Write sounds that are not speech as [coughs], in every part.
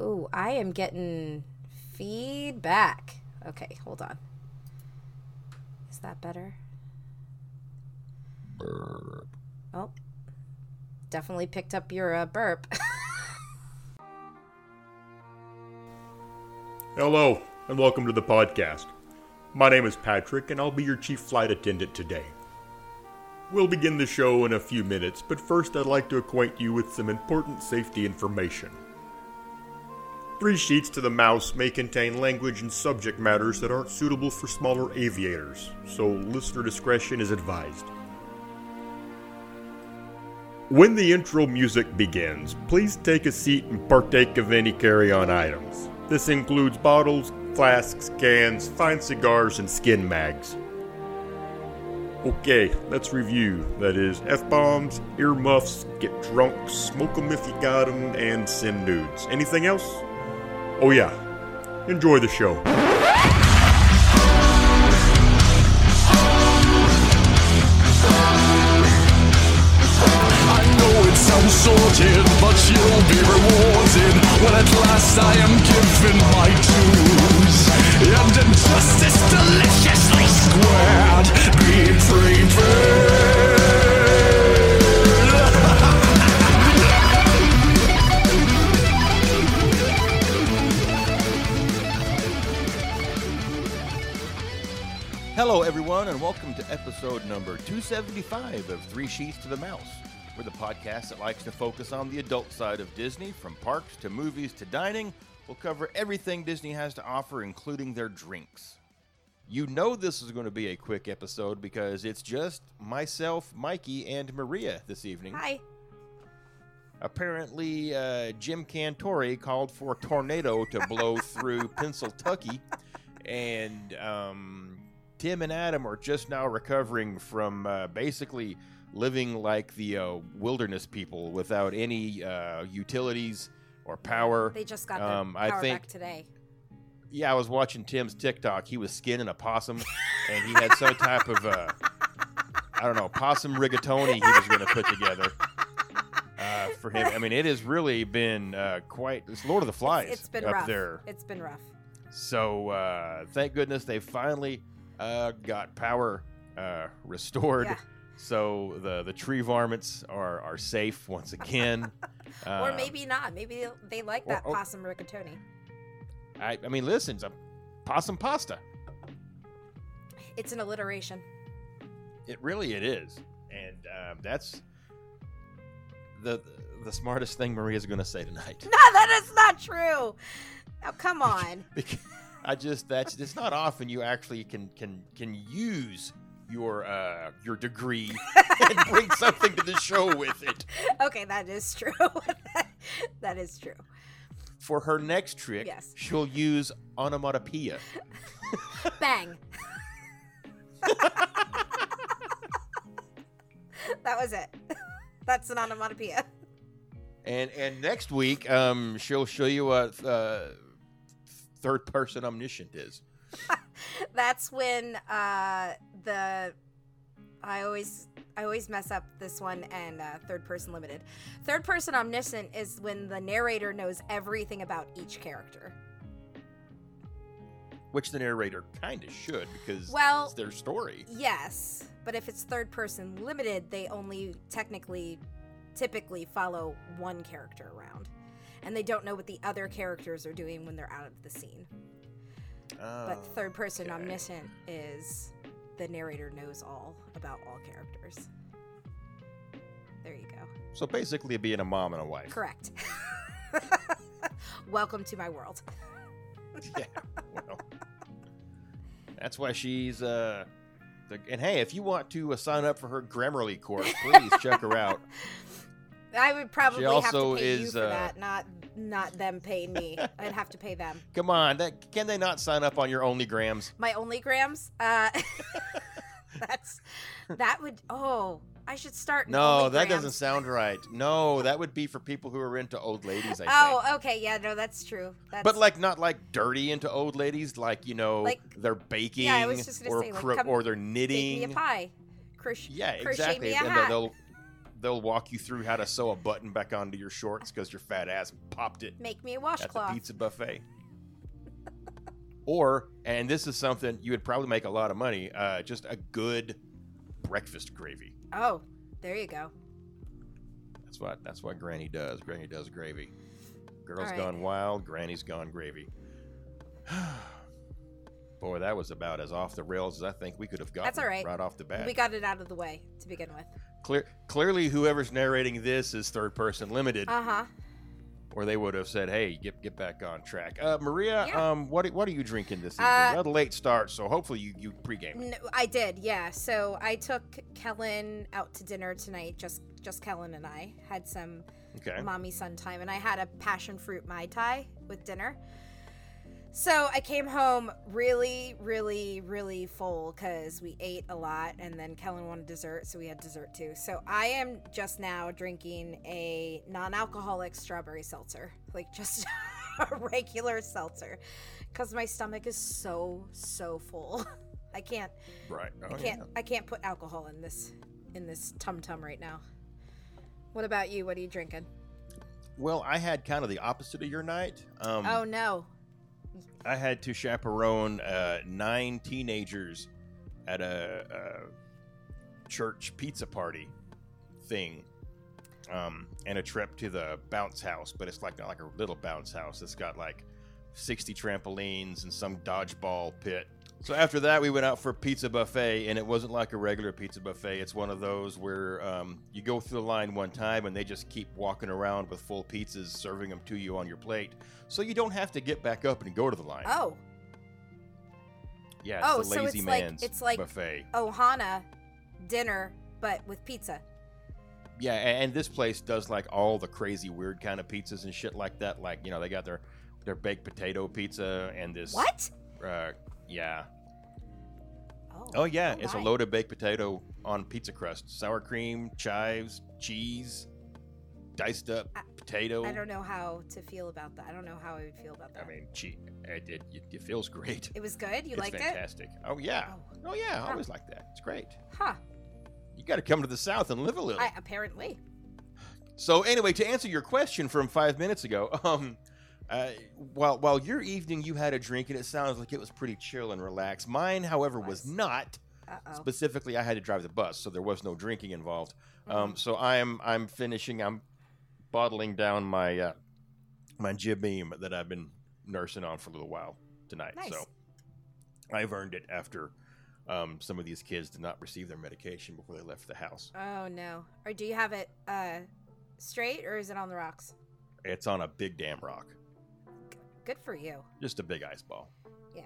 Ooh, I am getting feedback. Okay, hold on. Is that better? Burp. Oh, definitely picked up your uh, burp. [laughs] Hello, and welcome to the podcast. My name is Patrick, and I'll be your chief flight attendant today. We'll begin the show in a few minutes, but first I'd like to acquaint you with some important safety information. Three Sheets to the Mouse may contain language and subject matters that aren't suitable for smaller aviators, so listener discretion is advised. When the intro music begins, please take a seat and partake of any carry on items. This includes bottles, flasks, cans, fine cigars, and skin mags. Okay, let's review. That is F bombs, earmuffs, get drunk, smoke 'em if you got 'em, and send nudes. Anything else? Oh, yeah. Enjoy the show. I know it sounds sorted, but you'll be rewarded when at last I am given my dues. And injustice deliciously squared be prepared. Hello, everyone, and welcome to episode number 275 of Three Sheets to the Mouse. We're the podcast that likes to focus on the adult side of Disney, from parks to movies to dining. We'll cover everything Disney has to offer, including their drinks. You know this is going to be a quick episode because it's just myself, Mikey, and Maria this evening. Hi. Apparently, uh, Jim Cantore called for a tornado to blow through [laughs] Pennsylvania, and um, Tim and Adam are just now recovering from uh, basically living like the uh, wilderness people without any uh, utilities or power. They just got their Um, I power think- back today. Yeah, I was watching Tim's TikTok. He was skinning a possum, and he had some type of uh, I don't know possum rigatoni he was going to put together uh, for him. I mean, it has really been uh, quite. It's Lord of the Flies it's been up rough. there. It's been rough. So uh, thank goodness they finally uh, got power uh, restored. Yeah. So the the tree varmints are are safe once again. [laughs] or Uh, maybe not. Maybe they, like or- that or- possum rigatoni. I, I mean, listen, it's a possum pasta. It's an alliteration. It really it is, and um, that's the the smartest thing Maria's going to say tonight. [laughs] No, that is not true. Now, come on. Because I just that's it's not often you actually can can can use your uh your degree [laughs] and bring something to the show with it. okay, that is true. [laughs] that is true. For her next trick, Yes. she'll use onomatopoeia. Bang. [laughs] that was it. That's an onomatopoeia. And and next week, um, she'll show you what uh, third person omniscient is. [laughs] That's when uh, the I always I always mess up this one and uh, third person limited. Third person omniscient is when the narrator knows everything about each character. Which the narrator kind of should because Well- it's their story. Yes, but if it's third person limited, they only technically typically follow one character around. And they don't know what the other characters are doing when they're out of the scene. But Oh, third person okay. omniscient is the narrator knows all about all characters. There you go. So basically, being a mom and a wife. Correct. [laughs] Welcome to my world. [laughs] yeah. Well, that's why she's uh. The, and hey, if you want to uh, sign up for her Grammarly course, please check her out. [laughs] I would probably have also to pay you is, for uh, that, not not them paying me. I'd have to pay them. [laughs] Come on, that, can they not sign up on your OnlyGrams? My only grams. Uh, [laughs] that's that would. Oh, I should start. No, that doesn't sound right. No, that would be for people who are into old ladies. I think. Oh, okay, yeah, no, that's true. That's, But like not like dirty into old ladies, like you know Like- they're baking Yeah, I was just gonna or say, like, cro- or they're bake knitting. me a pie. Croch- Yeah, crochet exactly. And they'll they'll walk you through how to sew a button back onto your shorts because your fat ass popped it Make me a at the washcloth. pizza buffet. or, and this is something you would probably make a lot of money, uh, just a good breakfast gravy. Oh, there you go. That's what that's what Granny does. Granny does gravy. Girls right. gone wild, Granny's gone gravy. [sighs] Boy, that was about as off the rails as I think we could have gotten That's all right. right off the bat. We got it out of the way to begin with. Clear, clearly, whoever's narrating this is third person limited, Uh huh. or they would have said, "Hey, get get back on track." Uh, Maria, Yeah. um, what what are you drinking this evening? Uh, had a late start, so hopefully you you pregame. No, I did, yeah. So I took Kellen out to dinner tonight. Just just Kellen and I had some Okay. mommy son time, and I had a passion fruit mai tai with dinner. So I came home really, really, really full because we ate a lot, and then Kellen wanted dessert, so we had dessert too. So I am just now drinking a non-alcoholic strawberry seltzer, like [laughs] just a regular seltzer, because my stomach is so so full. [laughs] I can't Right. Oh, I can't I can't put alcohol in this in this tum tum right now. What about you? What are you drinking? Well, I had kind of the opposite of your night. Um, oh no. I had to chaperone uh, nine teenagers at a, a church pizza party thing, um, and a trip to the bounce house. But it's like not like a little bounce house. It's got like sixty trampolines and some dodgeball pit. So after that, we went out for pizza buffet, and it wasn't like a regular pizza buffet. It's one of those where um, you go through the line one time, and they just keep walking around with full pizzas, serving them to you on your plate, so you don't have to get back up and go to the line. Oh, Yeah, it's Oh, the so lazy it's like- it's like- buffet. Ohana dinner, but with pizza. Yeah, and this place does like all the crazy weird kind of pizzas and shit like that. Like you know, they got their their baked potato pizza and this. What? Uh, yeah. Oh, Oh yeah, oh it's a loaded baked potato on pizza crust, sour cream, chives, cheese, diced up I- potato. I don't know how to feel about that. I don't know how I would feel about that. I mean, gee, it, it, it feels great. it was good. You like it? it's liked fantastic. Oh yeah. Oh. Oh yeah, I always like that. It's great. it? Huh. You got to come to the south and live a little. I apparently. So anyway, to answer your question from five minutes ago, [laughs] um, uh, while while your evening you had a drink and it sounds like it was pretty chill and relaxed. Mine, however, was not. Uh oh. Specifically, I had to drive the bus, so there was no drinking involved. Mm-hmm. Um, so I'm I'm finishing. I'm bottling down my uh, my Jim Beam that I've been nursing on for a little while tonight. Nice. So I've earned it after um, some of these kids did not receive their medication before they left the house. Oh no. Or do you have it uh straight or is it on the rocks? It's on a big damn rock, Good for you. just a big ice ball. Yeah.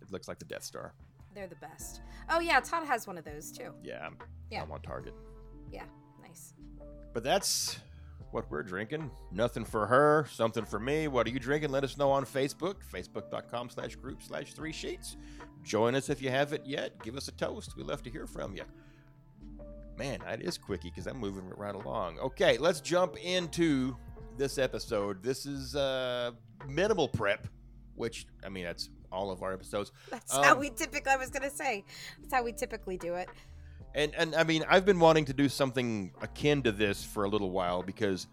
It looks like the Death Star. They're the best. Oh yeah, Todd has one of those too. Yeah, I'm, Yeah. I'm on target. Yeah. Nice. But that's what we're drinking. Nothing for her, something for me. What are you drinking? Let us know on Facebook, facebook.com slash group slash three sheets. Join us if you haven't yet. Give us a toast. We love to hear from you. Man, that is quickie because I'm moving right along. Okay, let's jump into this episode. This is uh, minimal prep, which, I mean, that's all of our episodes. That's how Um, we typically I was gonna say. That's how we typically do it. And and I mean, I've been wanting to do something akin to this for a little while because,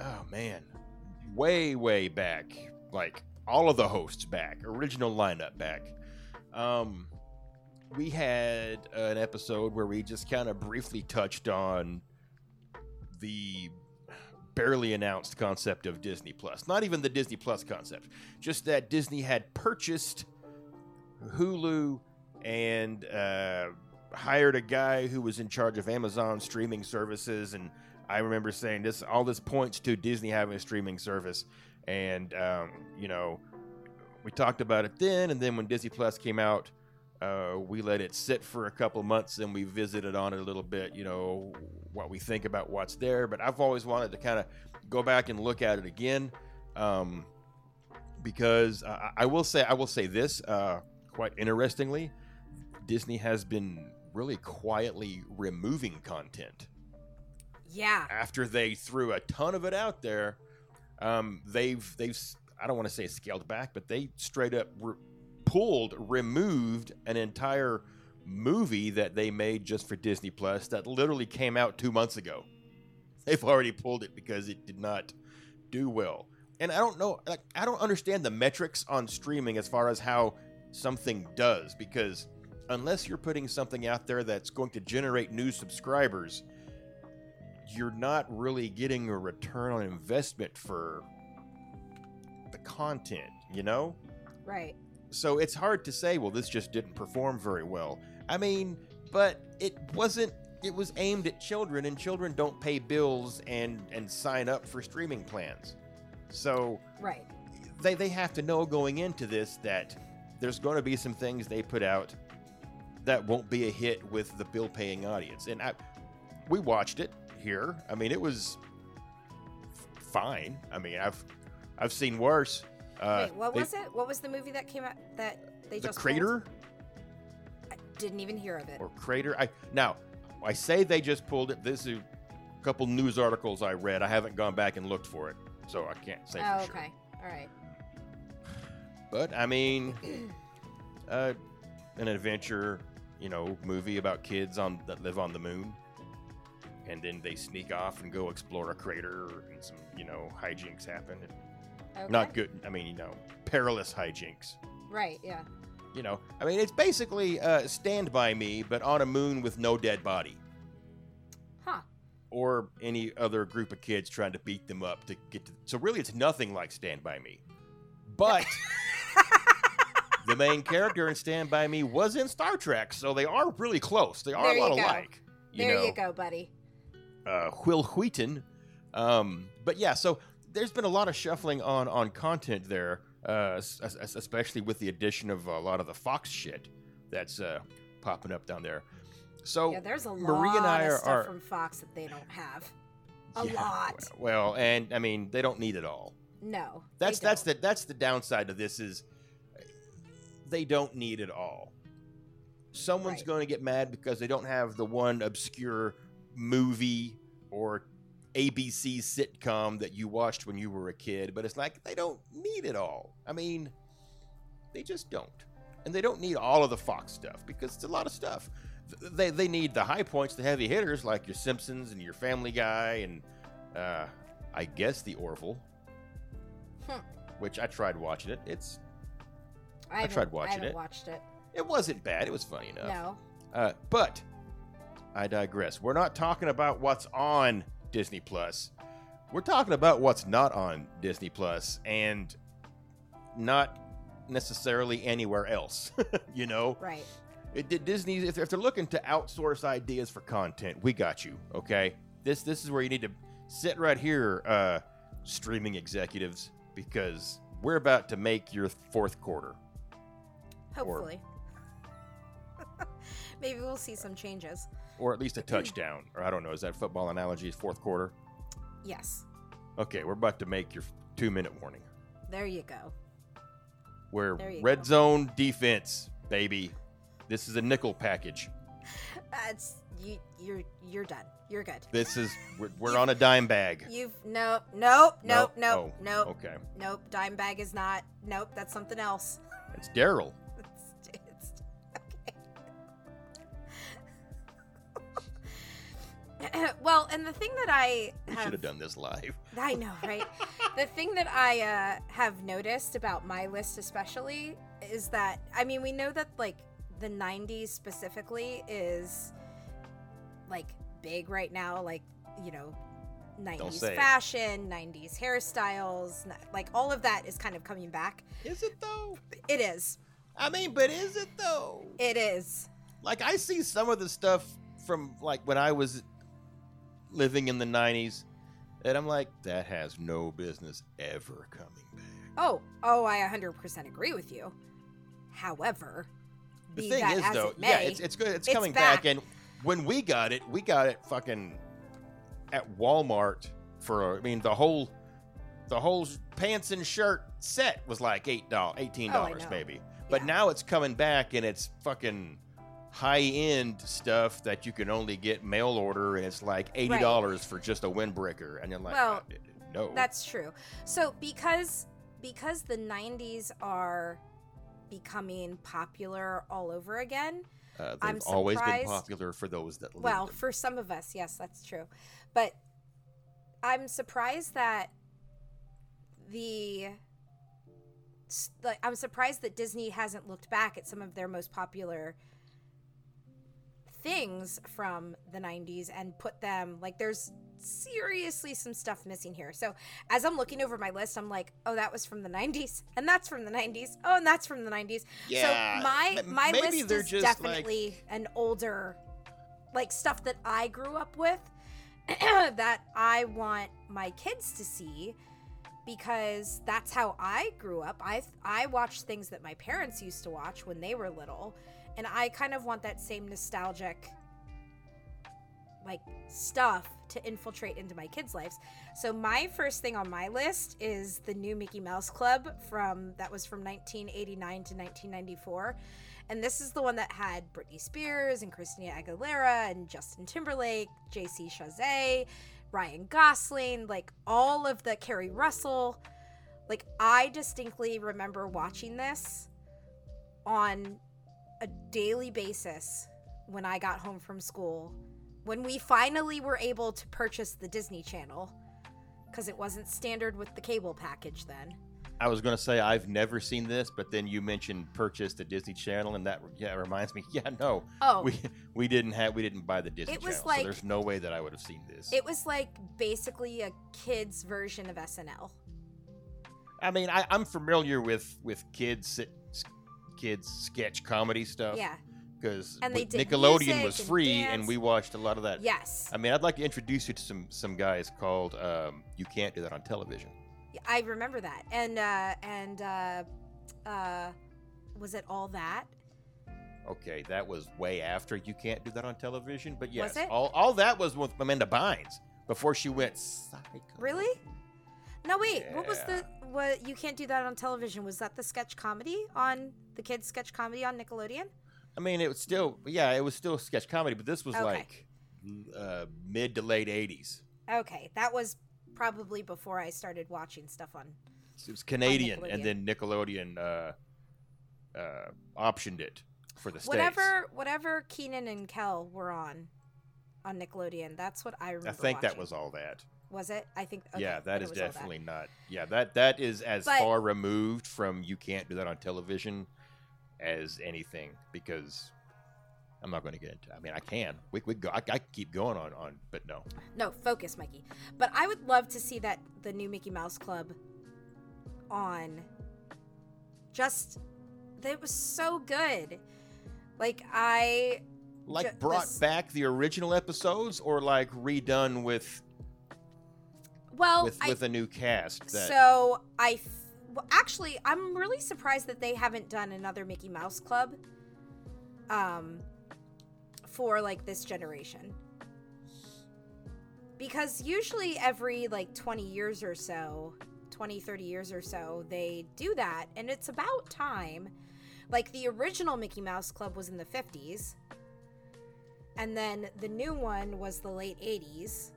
oh man, way way back, like all of the hosts back, original lineup back. Um, we had an episode where we just kind of briefly touched on the barely announced concept of Disney Plus. Not even the Disney Plus concept, just that Disney had purchased Hulu and uh, hired a guy who was in charge of Amazon streaming services. And I remember saying this, all this points to Disney having a streaming service. And, um, you know, we talked about it then. And then when Disney Plus came out, uh, we let it sit for a couple months and we visited on it a little bit, you know, what we think about what's there. But I've always wanted to kind of go back and look at it again. Um, because uh, I will say, I will say this, uh, quite interestingly, Disney has been really quietly removing content Yeah. after they threw a ton of it out there. Um, they've they've I don't want to say scaled back, but they straight up re- pulled, removed an entire movie that they made just for Disney Plus that literally came out two months ago. They've already pulled it because it did not do well. And I don't know, like, I don't understand the metrics on streaming as far as how something does because unless you're putting something out there that's going to generate new subscribers, you're not really getting a return on investment for the content, you know? Right. So it's hard to say, well, this just didn't perform very well. I mean, but it wasn't it was aimed at children and children don't pay bills and and sign up for streaming plans. So Right. they they have to know going into this that there's going to be some things they put out that won't be a hit with the bill paying audience. And I, we watched it here. I mean, it was fine. I mean, I've I've seen worse. Uh, Wait, what they- was it? What was the movie that came out that they The just pulled? crater I didn't even hear of it. or crater. I now I say they just pulled it. This is a couple news articles I read. I haven't gone back and looked for it, so I can't say oh, for sure. okay. All right. But I mean, [clears throat] uh, an adventure, you know, movie about kids on that live on the moon, and then they sneak off and go explore a crater, and some, you know, hijinks happen. Okay. Not good. I mean, you know, perilous hijinks. Right. Yeah. You know, I mean, it's basically uh, Stand by Me, but on a moon with no dead body. Huh. or any other group of kids trying to beat them up to get to. So really, it's nothing like Stand by Me, but [laughs] the main character in Stand by Me was in Star Trek, so they are really close. They are There a lot alike. You there know, you go, buddy. Uh, Wil Wheaton. Um, but yeah, so there's been a lot of shuffling on on content there, uh, es- es- especially with the addition of a lot of the Fox shit that's uh, popping up down there. So yeah, there's a lot Marie and I of are- stuff are- from Fox that they don't have. A Yeah, lot. Well, and I mean, they don't need it all. No. That's that's the that's the downside of this is they don't need it all. Someone's Right. going to get mad because they don't have the one obscure movie or ABC sitcom that you watched when you were a kid, but it's like they don't need it all. I mean, they just don't. And they don't need all of the Fox stuff because it's a lot of stuff. They, they need the high points, the heavy hitters like your Simpsons and your Family Guy and uh, I guess the Orville Hmm. which I tried watching it. It's I, haven't- tried watching I it. watched it. it wasn't bad. It was funny enough. No. Uh, but I digress. We're not talking about what's on Disney Plus. We're talking about what's not on Disney Plus and not necessarily anywhere else. [laughs] you know, Right. it, did Disney if, if they're looking to outsource ideas for content, we got you. Okay, this this is where you need to sit right here, uh, streaming executives, because we're about to make your fourth quarter. Hopefully. [laughs] Maybe we'll see some changes. Or at least a touchdown. Or I don't know, is that football analogy? Fourth quarter. Yes. Okay, we're about to make your two minute warning. There you go. We're you red go. zone defense, baby. This is a nickel package. That's you. You're you're done. You're good. This is we're, we're on a dime bag. You've nope nope nope Nope. nope Oh, nope Okay, nope. Dime bag is not. Nope. That's something else. it's Daryl. [clears throat] well, and the thing that I have should have done this live. [laughs] I know, right? the thing that I uh, have noticed about my list, especially, is that I mean, we know that like the '90s specifically is like big right now, like you know, '90s say it. fashion, '90s hairstyles, like all of that is kind of coming back. Is it though? It is. I mean, but is it though? It is. Like I see some of the stuff from like when I was living in the '90s, and I'm like, that has no business ever coming back. Oh, oh, I 100% agree with you. However, The thing that is, though, it may, yeah, it's it's good. It's, it's coming back. back. and when we got it, we got it fucking at Walmart for. I mean, the whole the whole pants and shirt set was like eight dollars, eighteen Oh, dollars know. maybe. But Yeah. now it's coming back, and it's fucking high end stuff that you can only get mail order, and it's like eighty dollars for just a windbreaker, and you're like, Well, uh, no, That's true. So because because the 90s are becoming popular all over again, Uh, they've I'm always been popular for those that Well, for some of us, yes, that's true. But I'm surprised that the like I'm surprised that Disney hasn't looked back at some of their most popular things from the 90s and put them like there's seriously some stuff missing here. So as I'm looking over my list, I'm like, oh, that was from the 90s, [laughs] and that's from the 90s. Oh, and that's from the 90s. Yeah, So my my maybe list is just, like- definitely an older, like stuff that I grew up with [clears throat] that I want my kids to see because that's how I grew up. I I watched things that my parents used to watch when they were little, and I kind of want that same nostalgic like stuff to infiltrate into my kids' lives. So my first thing on my list is the new Mickey Mouse Club from that was from 1989 to 1994. And this is the one that had Britney Spears and Christina Aguilera and Justin Timberlake, JC Chasez, Ryan Gosling, like all of the Keri Russell. Like I distinctly remember watching this on a daily basis when I got home from school. When we finally were able to purchase the Disney Channel because it wasn't standard with the cable package then. I was gonna say I've never seen this, but then you mentioned purchase the Disney Channel, and that yeah reminds me. [laughs] Yeah, no, Oh, we we didn't have we didn't buy the Disney It was Channel, like- so there's no way that I would have seen this. it was like basically a kid's version of SNL. I mean, I, I'm familiar with with kids sit- kids sketch comedy stuff. Yeah. because And Nickelodeon was free, dance. and we watched a lot of that. Yes. I mean, I'd like to introduce you to some some guys called um, "You Can't Do That on Television." I remember that. And uh and uh uh was it all that? Okay, that was way after "You Can't Do That on Television," but yes, all all that was with Amanda Bynes before she went psycho. Really? No, wait. What was the what you can't do that on television? Was that the sketch comedy on the kids sketch comedy on Nickelodeon? I mean, it was still yeah, it was still sketch comedy, but this was Okay. like uh, mid to late '80s. Okay, that was probably before I started watching stuff on It was Canadian, and then Nickelodeon uh, uh, optioned it for the states. whatever whatever Kenan and Kel were on on Nickelodeon. That's what I remember. I think that was all that. Was it? I think. Okay, yeah, that is definitely not. Yeah, that that is as But- far removed from you can't do that on television as anything because I'm not going to get into. I mean, I can. We we go. I, I keep going on on, but no. No, focus, Mikey. But I would love to see that the new Mickey Mouse Club on. Just, it was so good. Like I, Like Ju- brought this- back the original episodes or like redone with well, with I with a new cast. That, So I, well, actually, I'm really surprised that they haven't done another Mickey Mouse Club, um, for like this generation. Because usually every like 20 years or so, 20, 30 years or so, they do that, and it's about time. Like the original Mickey Mouse Club was in the 50s, and then the new one was the late 80s.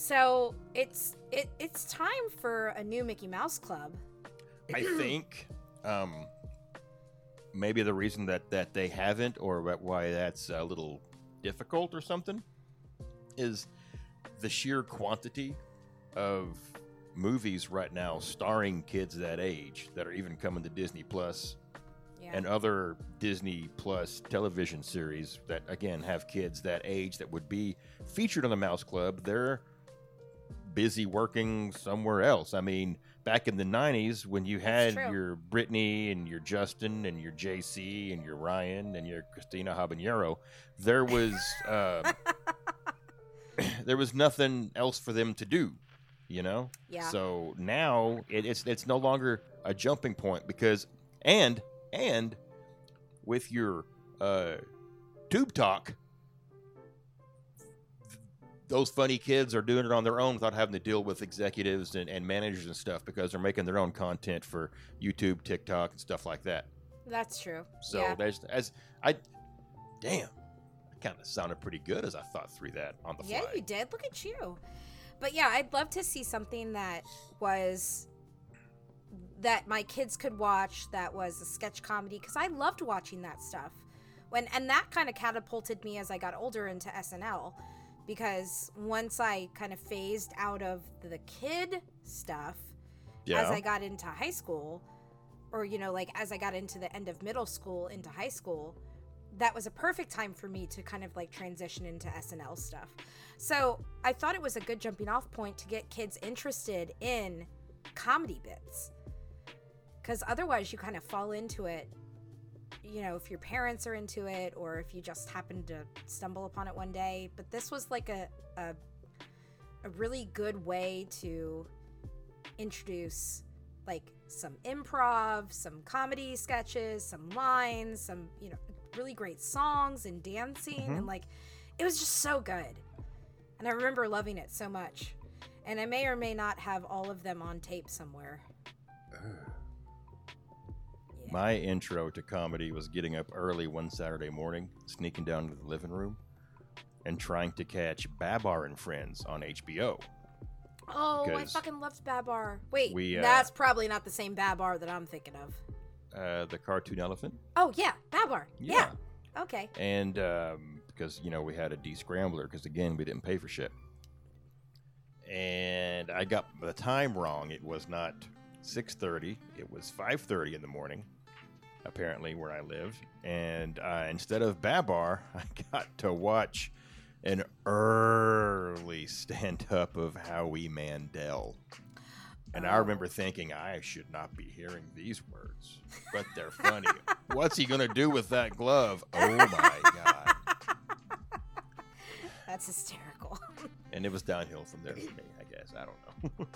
So it's it it's time for a new Mickey Mouse Club. I [clears throat] think um, maybe the reason that that they haven't, or why that's a little difficult or something, is the sheer quantity of movies right now starring kids that age that are even coming to Disney Plus Yeah. and other Disney Plus television series that again have kids that age that would be featured on the Mouse Club. They're busy working somewhere else. I mean, back in the '90s when you had your Brittany and your Justin and your JC and your Ryan and your Christina Habanero, there was uh, [laughs] there was nothing else for them to do. You know. Yeah. So now it, it's it's no longer a jumping point because and and with your uh, tube talk, those funny kids are doing it on their own without having to deal with executives and, and managers and stuff because they're making their own content for YouTube, TikTok, and stuff like that. That's true. So yeah. there's as I, damn, I kind of sounded pretty good as I thought through that on the Yeah, fly. you did. Look at you. But yeah, I'd love to see something that was that my kids could watch that was a sketch comedy because I loved watching that stuff. when and that kind of catapulted me as I got older into SNL because once I kind of phased out of the kid stuff Yeah. as I got into high school, or you know, like as I got into the end of middle school into high school, that was a perfect time for me to kind of like transition into SNL stuff. So I thought it was a good jumping off point to get kids interested in comedy bits. Because otherwise, you kind of fall into it, you know, if your parents are into it or if you just happen to stumble upon it one day. But this was like a, a, a really good way to introduce like some improv, some comedy sketches, some lines, some, you know, really great songs and dancing. And mm-hmm. like, it was just so good. And I remember loving it so much. And I may or may not have all of them on tape somewhere. My intro to comedy was getting up early one Saturday morning, sneaking down to the living room, and trying to catch Babar and Friends on HBO. Oh, I fucking loved Babar. Wait, we, uh, that's probably not the same Babar that I'm thinking of. Uh, the cartoon elephant. Oh yeah, Babar. Yeah. Okay. And um, because you know we had a descrambler because again we didn't pay for shit. And I got the time wrong. It was not 6:30. It was 5:30 in the morning. Apparently, where I live, and uh, instead of Babar, [laughs] I got to watch an early stand-up of Howie Mandel. And I Oh. remember thinking I should not be hearing these words, but they're funny. [laughs] What's he gonna do with that glove? Oh my god! [laughs] That's hysterical. And it was downhill from there for me. I guess I don't know.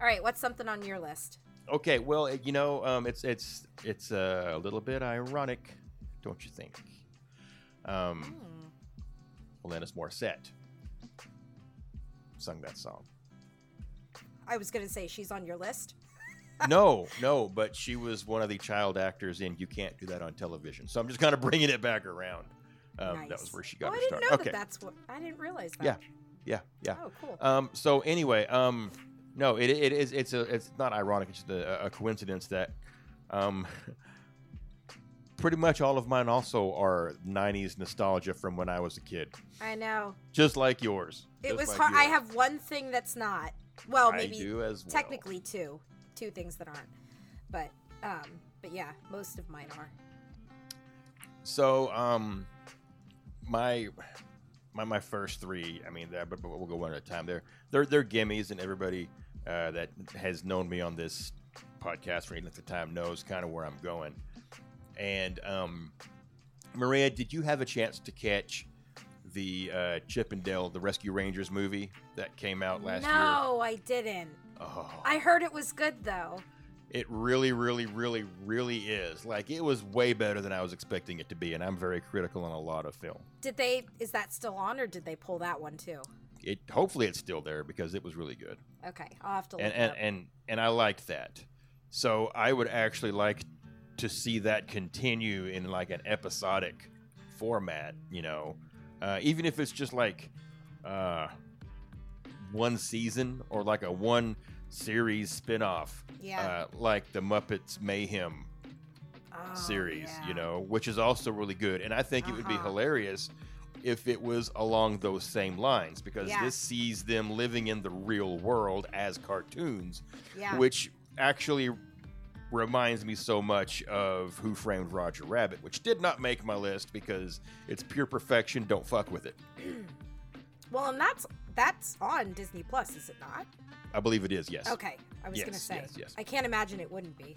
All right, what's something on your list? Okay, well, you know, um, it's it's it's uh, a little bit ironic, don't you think? Um, Hmm. Alanis Morissette sung that song. I was gonna say she's on your list. [laughs] no, no, but she was one of the child actors in You Can't Do That on Television. So I'm just kind of bringing it back around. Um, nice. That was where she got oh, her I didn't start. know okay. that. That's what I didn't realize that. Yeah. Yeah, yeah. Oh, cool. Um, so anyway, um, no, it, it is it's a it's not ironic. It's just a, a coincidence that um, pretty much all of mine also are '90s nostalgia from when I was a kid, I know. just like yours. It Just was like hard. I have one thing that's not. Well, I maybe do as well. technically two, two things that aren't. But um, but yeah, most of mine are. So um, my my my first three. I mean, that, but, but we'll go one at a time. They're they're they're gimmies, and everybody uh, that has known me on this podcast for any length of time knows kind of where I'm going. And um, Maria, did you have a chance to catch the uh, Chip and Dale, the Rescue Rangers movie that came out last year? no, I didn't. Oh, I heard it was good though. It really, really, really, really is. Like it was way better than I was expecting it to be, and I'm very critical on a lot of film. Did they? Is that still on, or did they pull that one too? It hopefully it's still there because it was really good, Okay, I'll have to look and it and and and I liked that. So I would actually like to see that continue in like an episodic format. You know, uh, even if it's just like uh, one season or like a one series spin-off Yeah. uh, like the muppets mayhem Oh, series, yeah. you know, which is also really good. And I think it would be Uh-huh. hilarious if it was along those same lines because Yeah. this sees them living in the real world as cartoons, Yeah. which actually reminds me so much of Who Framed Roger Rabbit, which did not make my list because it's pure perfection. Don't fuck with it. [clears throat] well, and that's that's on Disney Plus, is it not? I believe it is, yes. Okay, I was gonna say. yes, yes. I can't imagine it wouldn't be.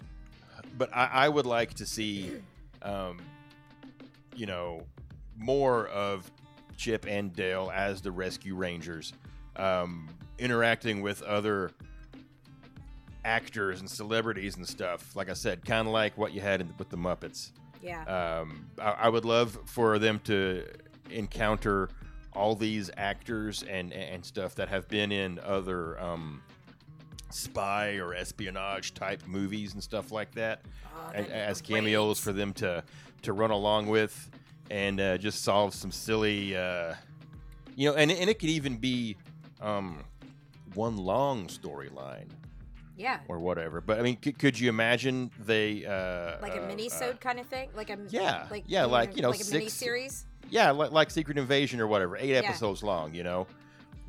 but I, I would like to see, um, you know, more of Chip and Dale as the Rescue Rangers, um, interacting with other actors and celebrities and stuff. Like I said, kind of like what you had in, with the Muppets. Yeah. Um, I, I would love for them to encounter all these actors and and stuff that have been in other um, spy or espionage type movies and stuff like that Oh, as great. cameos for them to to run along with and uh, just solve some silly uh, you know and, and it could even be um, one long storyline Yeah. or whatever. But I mean, c- could you imagine they uh, Like a mini uh, kind of thing, like a yeah, like yeah, like, you know, like a six- mini series. Yeah, like, like Secret Invasion or whatever, eight Yeah. episodes long, you know.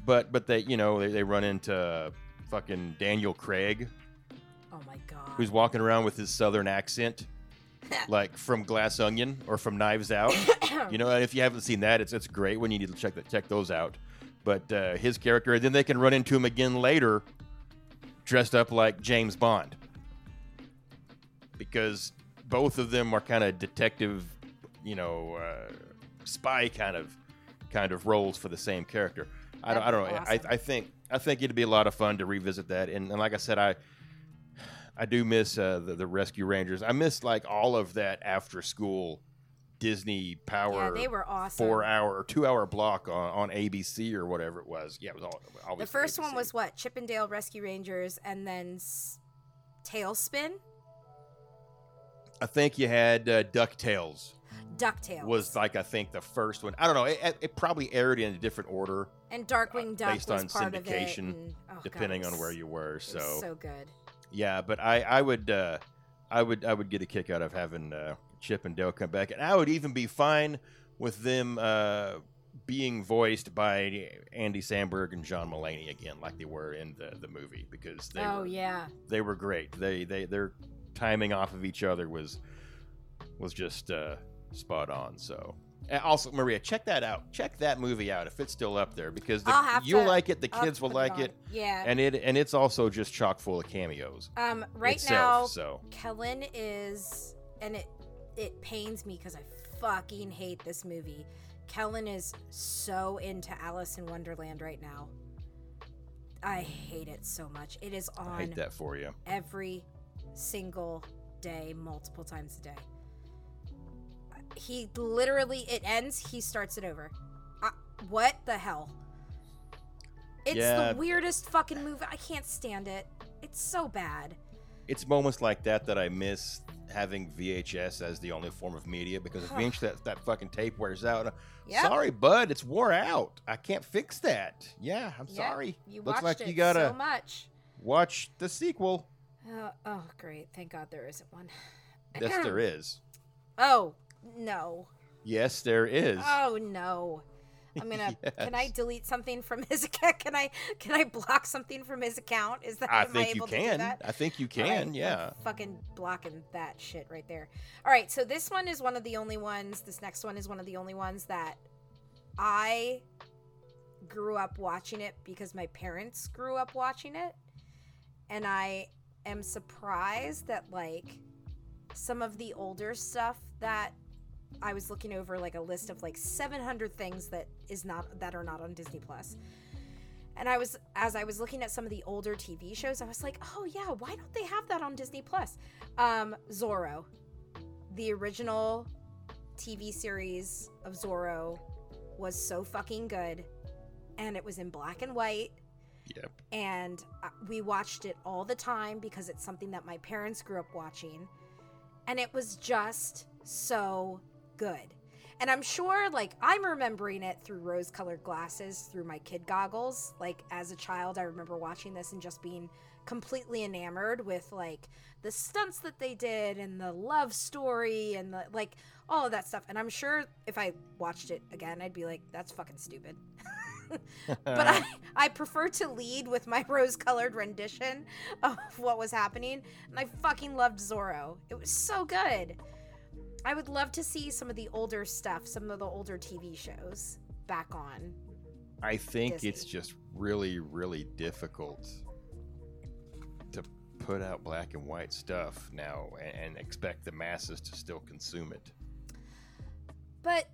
But but they you know they, they run into fucking Daniel Craig, Oh my god. who's walking around with his southern accent, [laughs] like from Glass Onion or from Knives Out. [coughs] you know, if you haven't seen that, it's it's great when you need to check that check those out. But uh, his character, and then they can run into him again later, dressed up like James Bond, because both of them are kind of detective, you know, uh, spy kind of kind of roles for the same character. I don't, I don't know. That'd I, I think I think it'd be a lot of fun to revisit that, and, and like I said, I I do miss uh, the the Rescue Rangers. I miss like all of that after school Disney Power. Yeah, they were awesome. Four hour or two hour block on, on ABC or whatever it was. Yeah, it was all. The first one was what? Chippendale Rescue Rangers, and then S- Tailspin, I think you had uh, Ducktales Ducktales, was like I think the first one. I don't know. It, it- probably aired in a different order and Darkwing Duck based was on part of it. syndication, and- oh, God, depending it on where you were. So, so good. yeah, but I I would uh, I would I would get a kick out of having uh, Chip and Dale come back, and I would even be fine with them uh, being voiced by Andy Samberg and John Mulaney again, like they were in the, the movie, because they oh were yeah, they were great. They they their timing off of each other was was just uh, spot on. So. And also, Maria, check that out. Check that movie out if it's still up there, because the, you'll to- like it. The kids will like on. it, Yeah. and it and it's also just chock full of cameos. um, right itself, now, so Kellen is, and it it pains me because I fucking hate this movie. Kellen is so into Alice in Wonderland right now. I hate it so much. It is I on hate that for you. every single day, multiple times a day. He literally, it ends, he starts it over. Uh, what the hell? It's Yeah. the weirdest fucking movie. I can't stand it. It's so bad. It's moments like that that I miss having VHS as the only form of media because eventually that, that fucking tape wears out. Yep. Sorry, bud, it's wore out. I can't fix that. Yeah, I'm Yep, sorry. You Looks watched like it you gotta so much. watch the sequel. Uh, oh, great. Thank God there isn't one. Yes, there is. Oh, no. Yes, there is. Oh, no. I'm uh, gonna. [laughs] Can I delete something from his account? [laughs] Can I? Can I block something from his account? Is that? I am think you able to do can. that? I think you All right, can. I'm yeah. fucking blocking that shit right there. All right, so this one is one of the only ones. This next one is one of the only ones that I grew up watching it because my parents grew up watching it, and I am surprised that like some of the older stuff that I was looking over like a list of like 700 things that is not that are not on Disney Plus. And I was as I was looking at some of the older TV shows, I was like, "Oh yeah, why don't they have that on Disney Plus?" Um Zorro. The original TV series of Zorro was so fucking good and it was in black and white Yep. and uh, we watched it all the time because it's something that my parents grew up watching and it was just so good and i'm sure like i'm remembering it through rose colored glasses through my kid goggles like as a child i remember watching this and just being completely enamored with like the stunts that they did and the love story and the like all of that stuff and i'm sure if i watched it again i'd be like that's fucking stupid [laughs] but I, [laughs] I prefer to lead with my [laughs] rose colored rendition of what was happening. And I fucking loved Zorro. It was so good. I would love to see some of the older stuff, some of the older TV shows back on. I think it's just really, really difficult to put out black and white stuff now and, and expect the masses to still consume it. But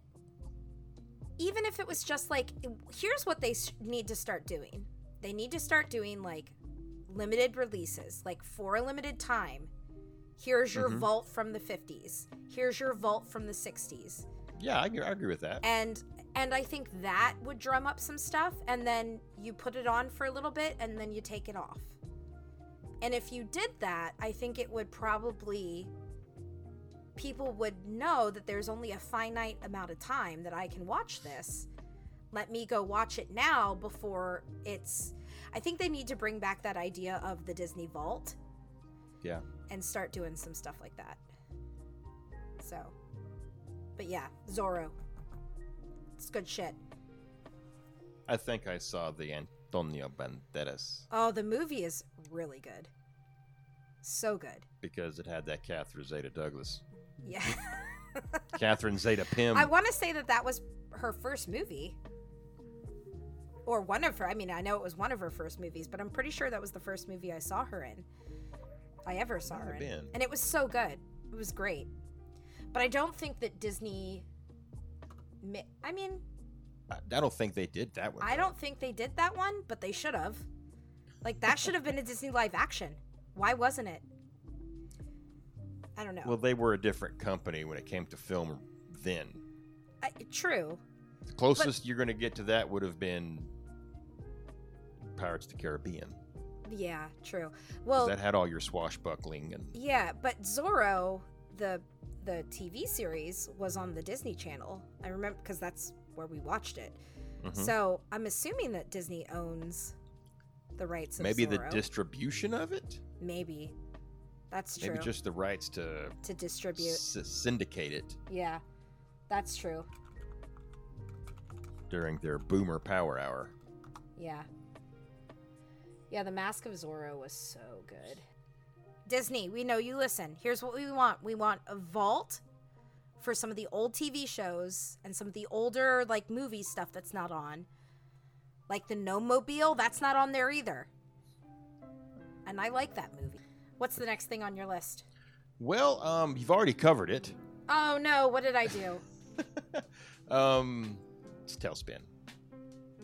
even if it was just like, here's what they need to start doing they need to start doing like limited releases, like for a limited time. Here's your Mhm. vault from the 50s. Here's your vault from the 60s. Yeah, I, agree- I agree with that. and and i think that would drum up some stuff and then you put it on for a little bit and then you take it off and if you did that i think it would probably people would know that there's only a finite amount of time that i can watch this let me go watch it now before it's I think they need to bring back that idea of the Disney Vault Yeah. And start doing some stuff like that. So, but yeah, Zorro. It's good shit. I think I saw the Antonio Banderas Oh, the movie is really good. So good. because it had that Catherine Zeta Douglas. Yeah. [laughs] Catherine Zeta Pym. I want to say that that was her first movie. Or one of her. I mean, I know it was one of her first movies, but I'm pretty sure that was the first movie I saw her in. I ever saw her been. And it was so good. It was great. But I don't think that Disney. I mean, I don't think they did that one. I don't think they did that one, but they should have. Like, that should have been a Disney live action. Why wasn't it? I don't know. Well, they were a different company when it came to film then. I, true. The closest you're going to get to that would have been Pirates of the Caribbean. Yeah, true. Well, that had all your swashbuckling and Yeah, but Zorro, the the TV series, was on the Disney Channel. I remember because that's where we watched it. Mhm. So I'm assuming that Disney owns the rights of maybe the distribution of it. maybe that's true Maybe just the rights to to distribute. s- syndicate it Yeah, that's true. during their Boomer Power Hour. Yeah. Yeah, the Mask of Zorro was so good. Disney, we know you listen. Here's what we want. We want a vault for some of the old TV shows and some of the older like movie stuff that's not on. Like the Gnome-Mobile, that's not on there either. And I like that movie. What's the next thing on your list? Well, um, you've already covered it. Oh no, what did I do? [laughs] Um, it's TaleSpin.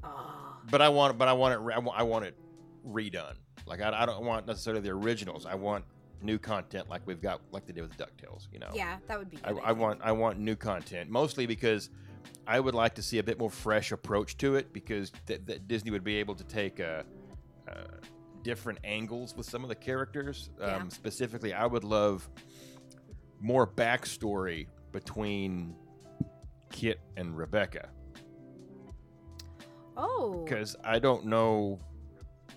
Oh, but I want, but I want it, re- I want, I want it redone. Like I, I don't want necessarily the originals. I want new content, like we've got, like they did with Ducktales. You know, yeah, that would be I, good. I want, I want new content, mostly because I would like to see a bit more fresh approach to it, because th- th- Disney would be able to take uh, uh, different angles with some of the characters. Um, Yeah. Specifically, I would love more backstory between Kit and Rebecca Oh. because I don't know,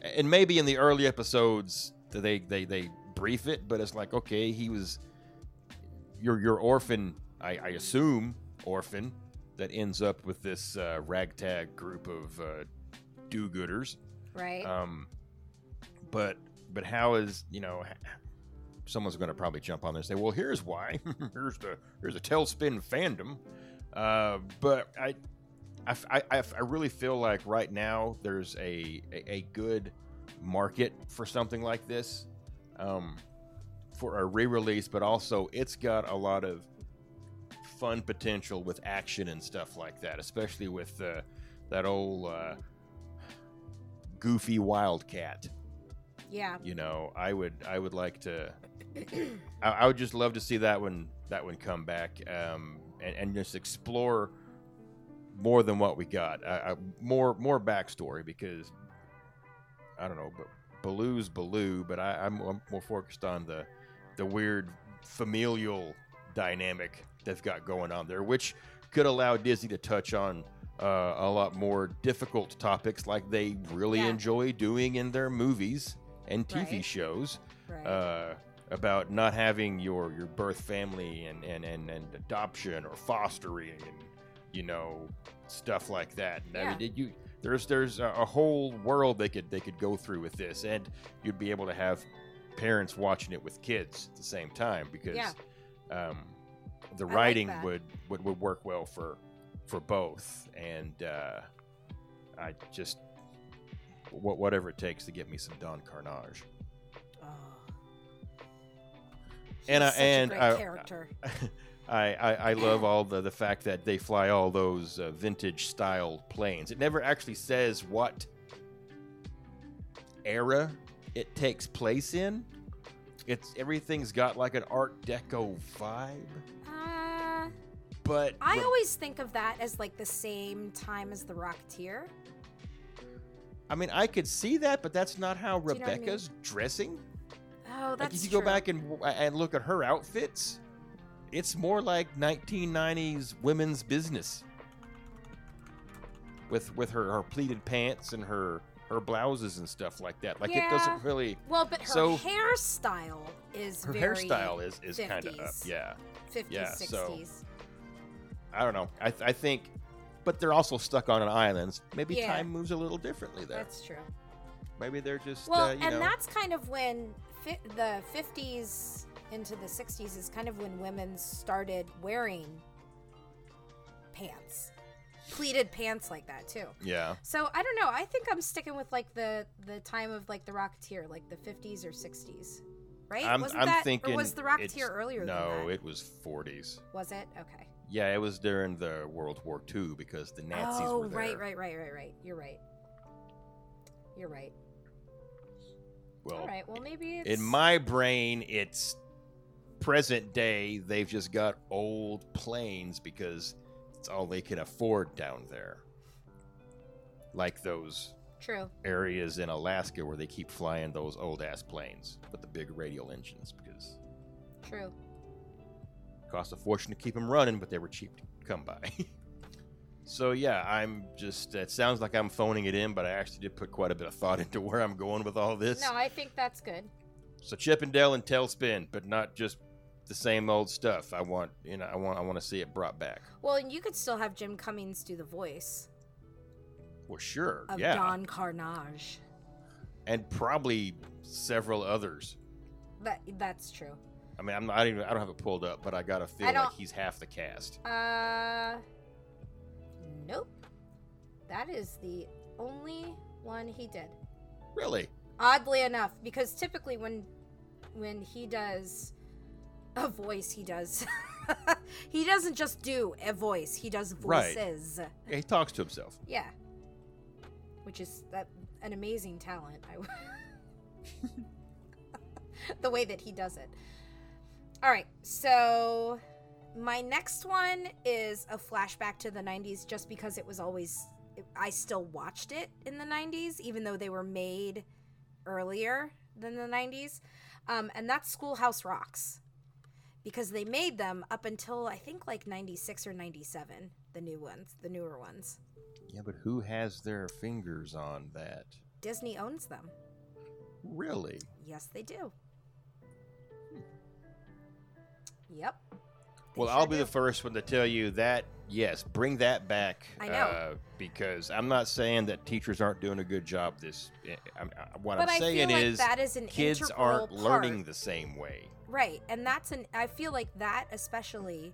and maybe in the early episodes they they they brief it, but it's like okay, he was your your orphan, I, I assume orphan that ends up with this uh, ragtag group of uh, do-gooders. Right. Um, but but how is you know? Someone's going to probably jump on there and say, "Well, here's why. [laughs] here's the here's a TaleSpin fandom." Uh, but I, I, I- I really feel like right now there's a, a, a good market for something like this, um, for a re-release, but also it's got a lot of fun potential with action and stuff like that, especially with uh, that old uh, goofy wildcat. yeah. You know, I would I would like to. I, I would just love to see that one that one come back um, and, and just explore more than what we got. Uh, uh, more more backstory because I don't know, but Baloo's Baloo, but I, I'm, I'm more focused on the the weird familial dynamic they've got going on there, which could allow Disney to touch on uh, a lot more difficult topics like they really Yeah. enjoy doing in their movies and TV Right. shows Right. uh, about not having your your birth family and and, and, and adoption or fostering and you know stuff like that. And I mean, you there's there's a, a whole world they could they could go through with this, and you'd be able to have parents watching it with kids at the same time because Yeah. um, the like writing that. would, would would work well for for both, and uh, I just wha- whatever it takes to get me some Don Karnage. Oh. And I- and a great I- character. I, [laughs] I, I love all the, the fact that they fly all those uh, vintage style planes. It never actually says what era it takes place in. It's everything's got like an Art Deco vibe, Uh, but I but- always think of that as like the same time as the Rocketeer. I mean I could see that, but that's not how you know I mean? Rebecca's dressing. Oh, that's like if you true. go back and and look at her outfits, it's more like 1990s women's business. With with her, her pleated pants and her her blouses and stuff like that. Like it doesn't really. Well, but her So- hairstyle is Her hairstyle is is kind of up. Yeah. 50s, Yeah, so- I don't know. I th- I think, but they're also stuck on an island. Maybe Yeah. time moves a little differently there. That's true. Maybe they're just Well, uh, and know. that's kind of when fi- the 50s into the 60s is kind of when women started wearing pants. Pleated pants like that too. yeah. So I don't know. I think I'm sticking with like the the time of like the Rocketeer, like the 50s or 60s, right? I'm, Wasn't I'm that, thinking or was the Rocketeer earlier No, than that? it was 40s. was it? Okay. Yeah, it was during the World War II because the Nazis oh, were there. right, right, right, right, right. You're right. You're right. Well, All right. Well, maybe it's in my brain, it's present day. They've just got old planes because it's all they can afford down there. Like those true. areas in Alaska where they keep flying those old ass planes with the big radial engines because True. it cost a fortune to keep them running, but they were cheap to come by. [laughs] so yeah, I'm just. It sounds like I'm phoning it in, but I actually did put quite a bit of thought [laughs] into where I'm going with all this. No, I think that's good. So Chippendale and TaleSpin, but not just the same old stuff. I want, you know, I want, I want to see it brought back. Well, and you could still have Jim Cummings do the voice Well, sure, of yeah, Don Karnage. and probably several others. That that's true. I mean, I'm not, I don't, even, I don't have it pulled up, but I gotta feel I like he's half the cast. Uh, nope. That is the only one he did. Really? Oddly enough, because typically when when he does a voice, he does [laughs] he doesn't just do a voice. He does Right. voices. Yeah, he talks to himself. Yeah. Which is that an amazing talent. I [laughs] the way that he does it. All right. So my next one is a flashback to the 90s just because it was always I still watched it in the 90s even though they were made earlier than the 90s. Um, and that's Schoolhouse Rocks. Because they made them up until I think like 96 or 97, the new ones, the newer ones. Yeah, but who has their fingers on that? Disney owns them. Really? Yes, they do. Yep. They Well, sure I'll be do. the first one to tell you that yes, bring that back. I know. Uh, because I'm not saying that teachers aren't doing a good job. This, eh, I'm, I- what But I'm I saying like is that is an kids aren't learning the same way. Right, and that's an. I feel like that especially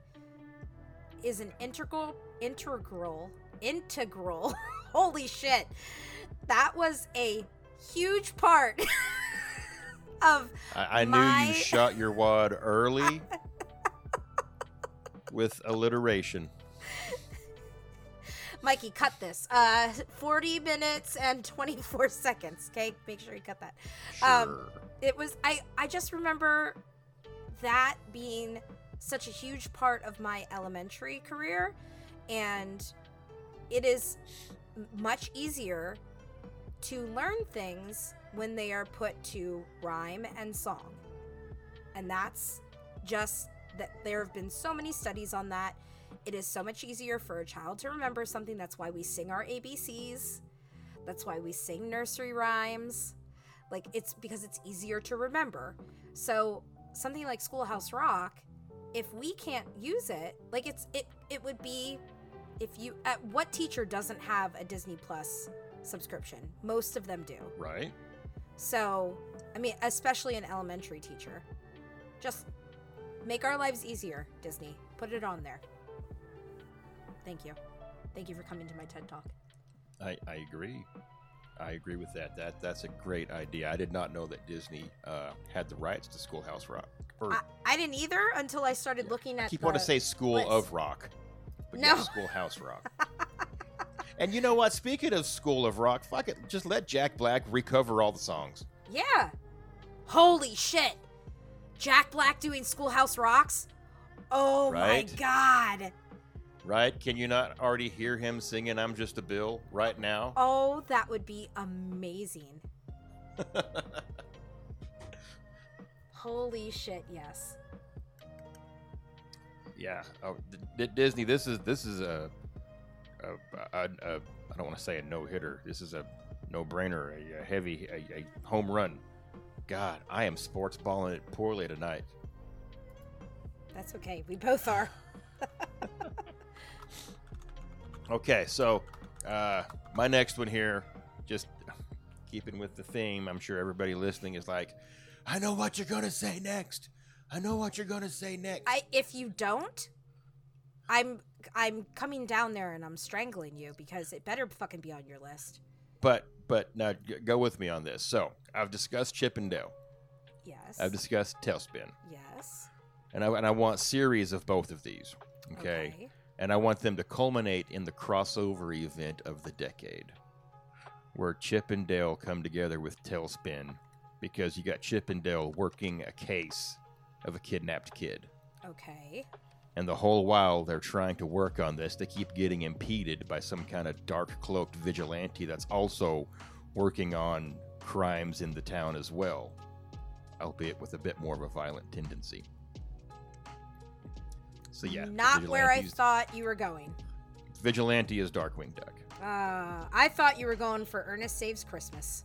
is an integral, integral, integral. [laughs] holy shit, that was a huge part [laughs] of I, I knew you shot your wad early [laughs] with alliteration. Mikey, cut this. Uh, 40 minutes and 24 seconds. Okay, make sure you cut that. Sure. Um, it was I I just remember that being such a huge part of my elementary career and it is much easier to learn things when they are put to rhyme and song. And that's just that there have been so many studies on that. It is so much easier for a child to remember something. That's why we sing our ABCs. That's why we sing nursery rhymes. Like it's because it's easier to remember. So something like Schoolhouse Rock, if we can't use it, like it's it it would be if you at what teacher doesn't have a Disney Plus subscription? Most of them do. right? So, I mean, especially an elementary teacher. Just make our lives easier, Disney. Put it on there. Thank you. Thank you for coming to my TED Talk. I, I agree. I agree with that. That that's a great idea. I did not know that Disney uh, had the rights to Schoolhouse Rock. Or I, I didn't either until I started looking at I keep the, wanting to say School list. of Rock, but No. no, Schoolhouse Rock. [laughs] and you know what? Speaking of School of Rock, fuck it, just let Jack Black recover all the songs. Yeah. Holy shit. Jack Black doing Schoolhouse Rocks? Oh Right? my god. Right? Can you not already hear him singing "I'm Just a Bill" right now? Oh, that would be amazing. [laughs] Holy shit, yes. Yeah, oh, D- Disney. This is this is a, a, a, a I don't want to say a no hitter. This is a no brainer, a, a heavy, a, a home run. God, I am sports balling it poorly tonight. That's okay. We both are. [laughs] [laughs] Okay, so uh, my next one here, just keeping with the theme, I'm sure everybody listening is like, I know what you're gonna say next. I know what you're gonna say next. I if you don't, I'm I'm coming down there and I'm strangling you because it better fucking be on your list. but but now g- go with me on this. So I've discussed Chip and Dale. Yes. I've discussed TaleSpin, yes. and I and I want series of both of these. okay. And I want them to culminate in the crossover event of the decade, where Chip and Dale come together with TaleSpin, because you got Chip and Dale working a case of a kidnapped kid, Okay. and the whole while they're trying to work on this, they keep getting impeded by some kind of dark cloaked vigilante that's also working on crimes in the town as well, albeit with a bit more of a violent tendency. So yeah, Not where I thought you were going. Vigilante is Darkwing Duck. Uh, I thought you were going for Ernest Saves Christmas.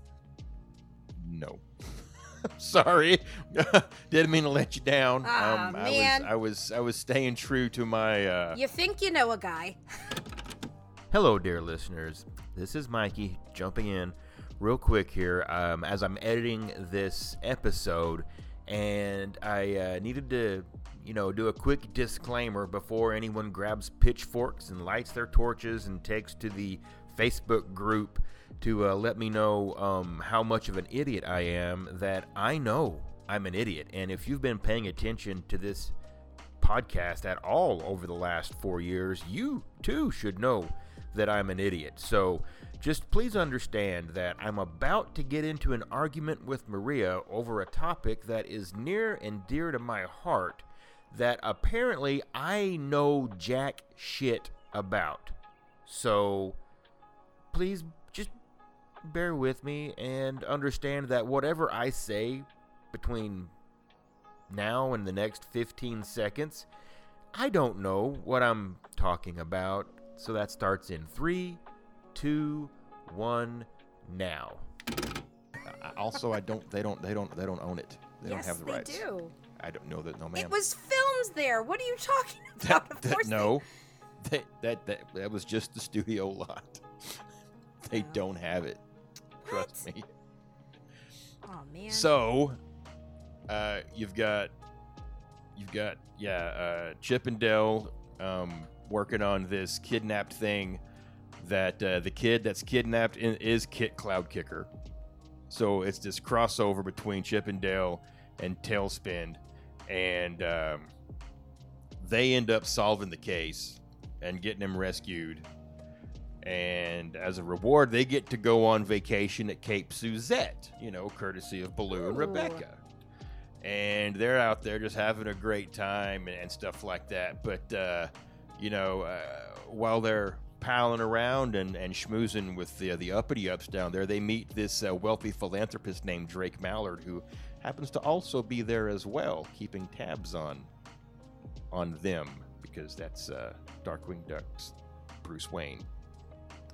No. [laughs] Sorry. [laughs] Didn't mean to let you down. Aw, um, man. I was I was I was staying true to my uh You think you know a guy. [laughs] Hello dear listeners. This is Mikey jumping in real quick here um, as I'm editing this episode and I uh, needed to you know do a quick disclaimer before anyone grabs pitchforks and lights their torches and takes to the Facebook group to uh, let me know um, how much of an idiot I am that I know I'm an idiot and if you've been paying attention to this podcast at all over the last four years, you too should know that I'm an idiot. So just please understand that I'm about to get into an argument with Maria over a topic that is near and dear to my heart that apparently I know jack shit about. So please just bear with me and understand that whatever I say between now and the next 15 seconds, I don't know what I'm talking about. So that starts in three, two, one, now. Uh, also, I don't. They don't. They don't. They don't own it. They yes, don't have the they rights. do. I don't know that. No, ma'am. It was filmed there. What are you talking [laughs] that, about? of that- course they- no. That, that that that was just the studio [laughs] lot. they Oh. don't have it. Trust What? me. Oh man. So, uh, you've got, you've got, yeah, uh, Chip and Dale um, working on this kidnapped thing. That uh, the kid that's kidnapped in, is Kit Cloudkicker. So it's this crossover between Chip and Dale and TaleSpin, and um, they end up solving the case and getting him rescued. And as a reward, they get to go on vacation at Cape Suzette, you know, courtesy of Baloo and Rebecca. And they're out there just having a great time and, and stuff like that. But, uh, you know, uh, while they're palling around and, and schmoozing with the, the uppity ups down there, they meet this uh, wealthy philanthropist named Drake Mallard, who happens to also be there as well, keeping tabs on on them because that's uh, Darkwing Duck's Bruce Wayne.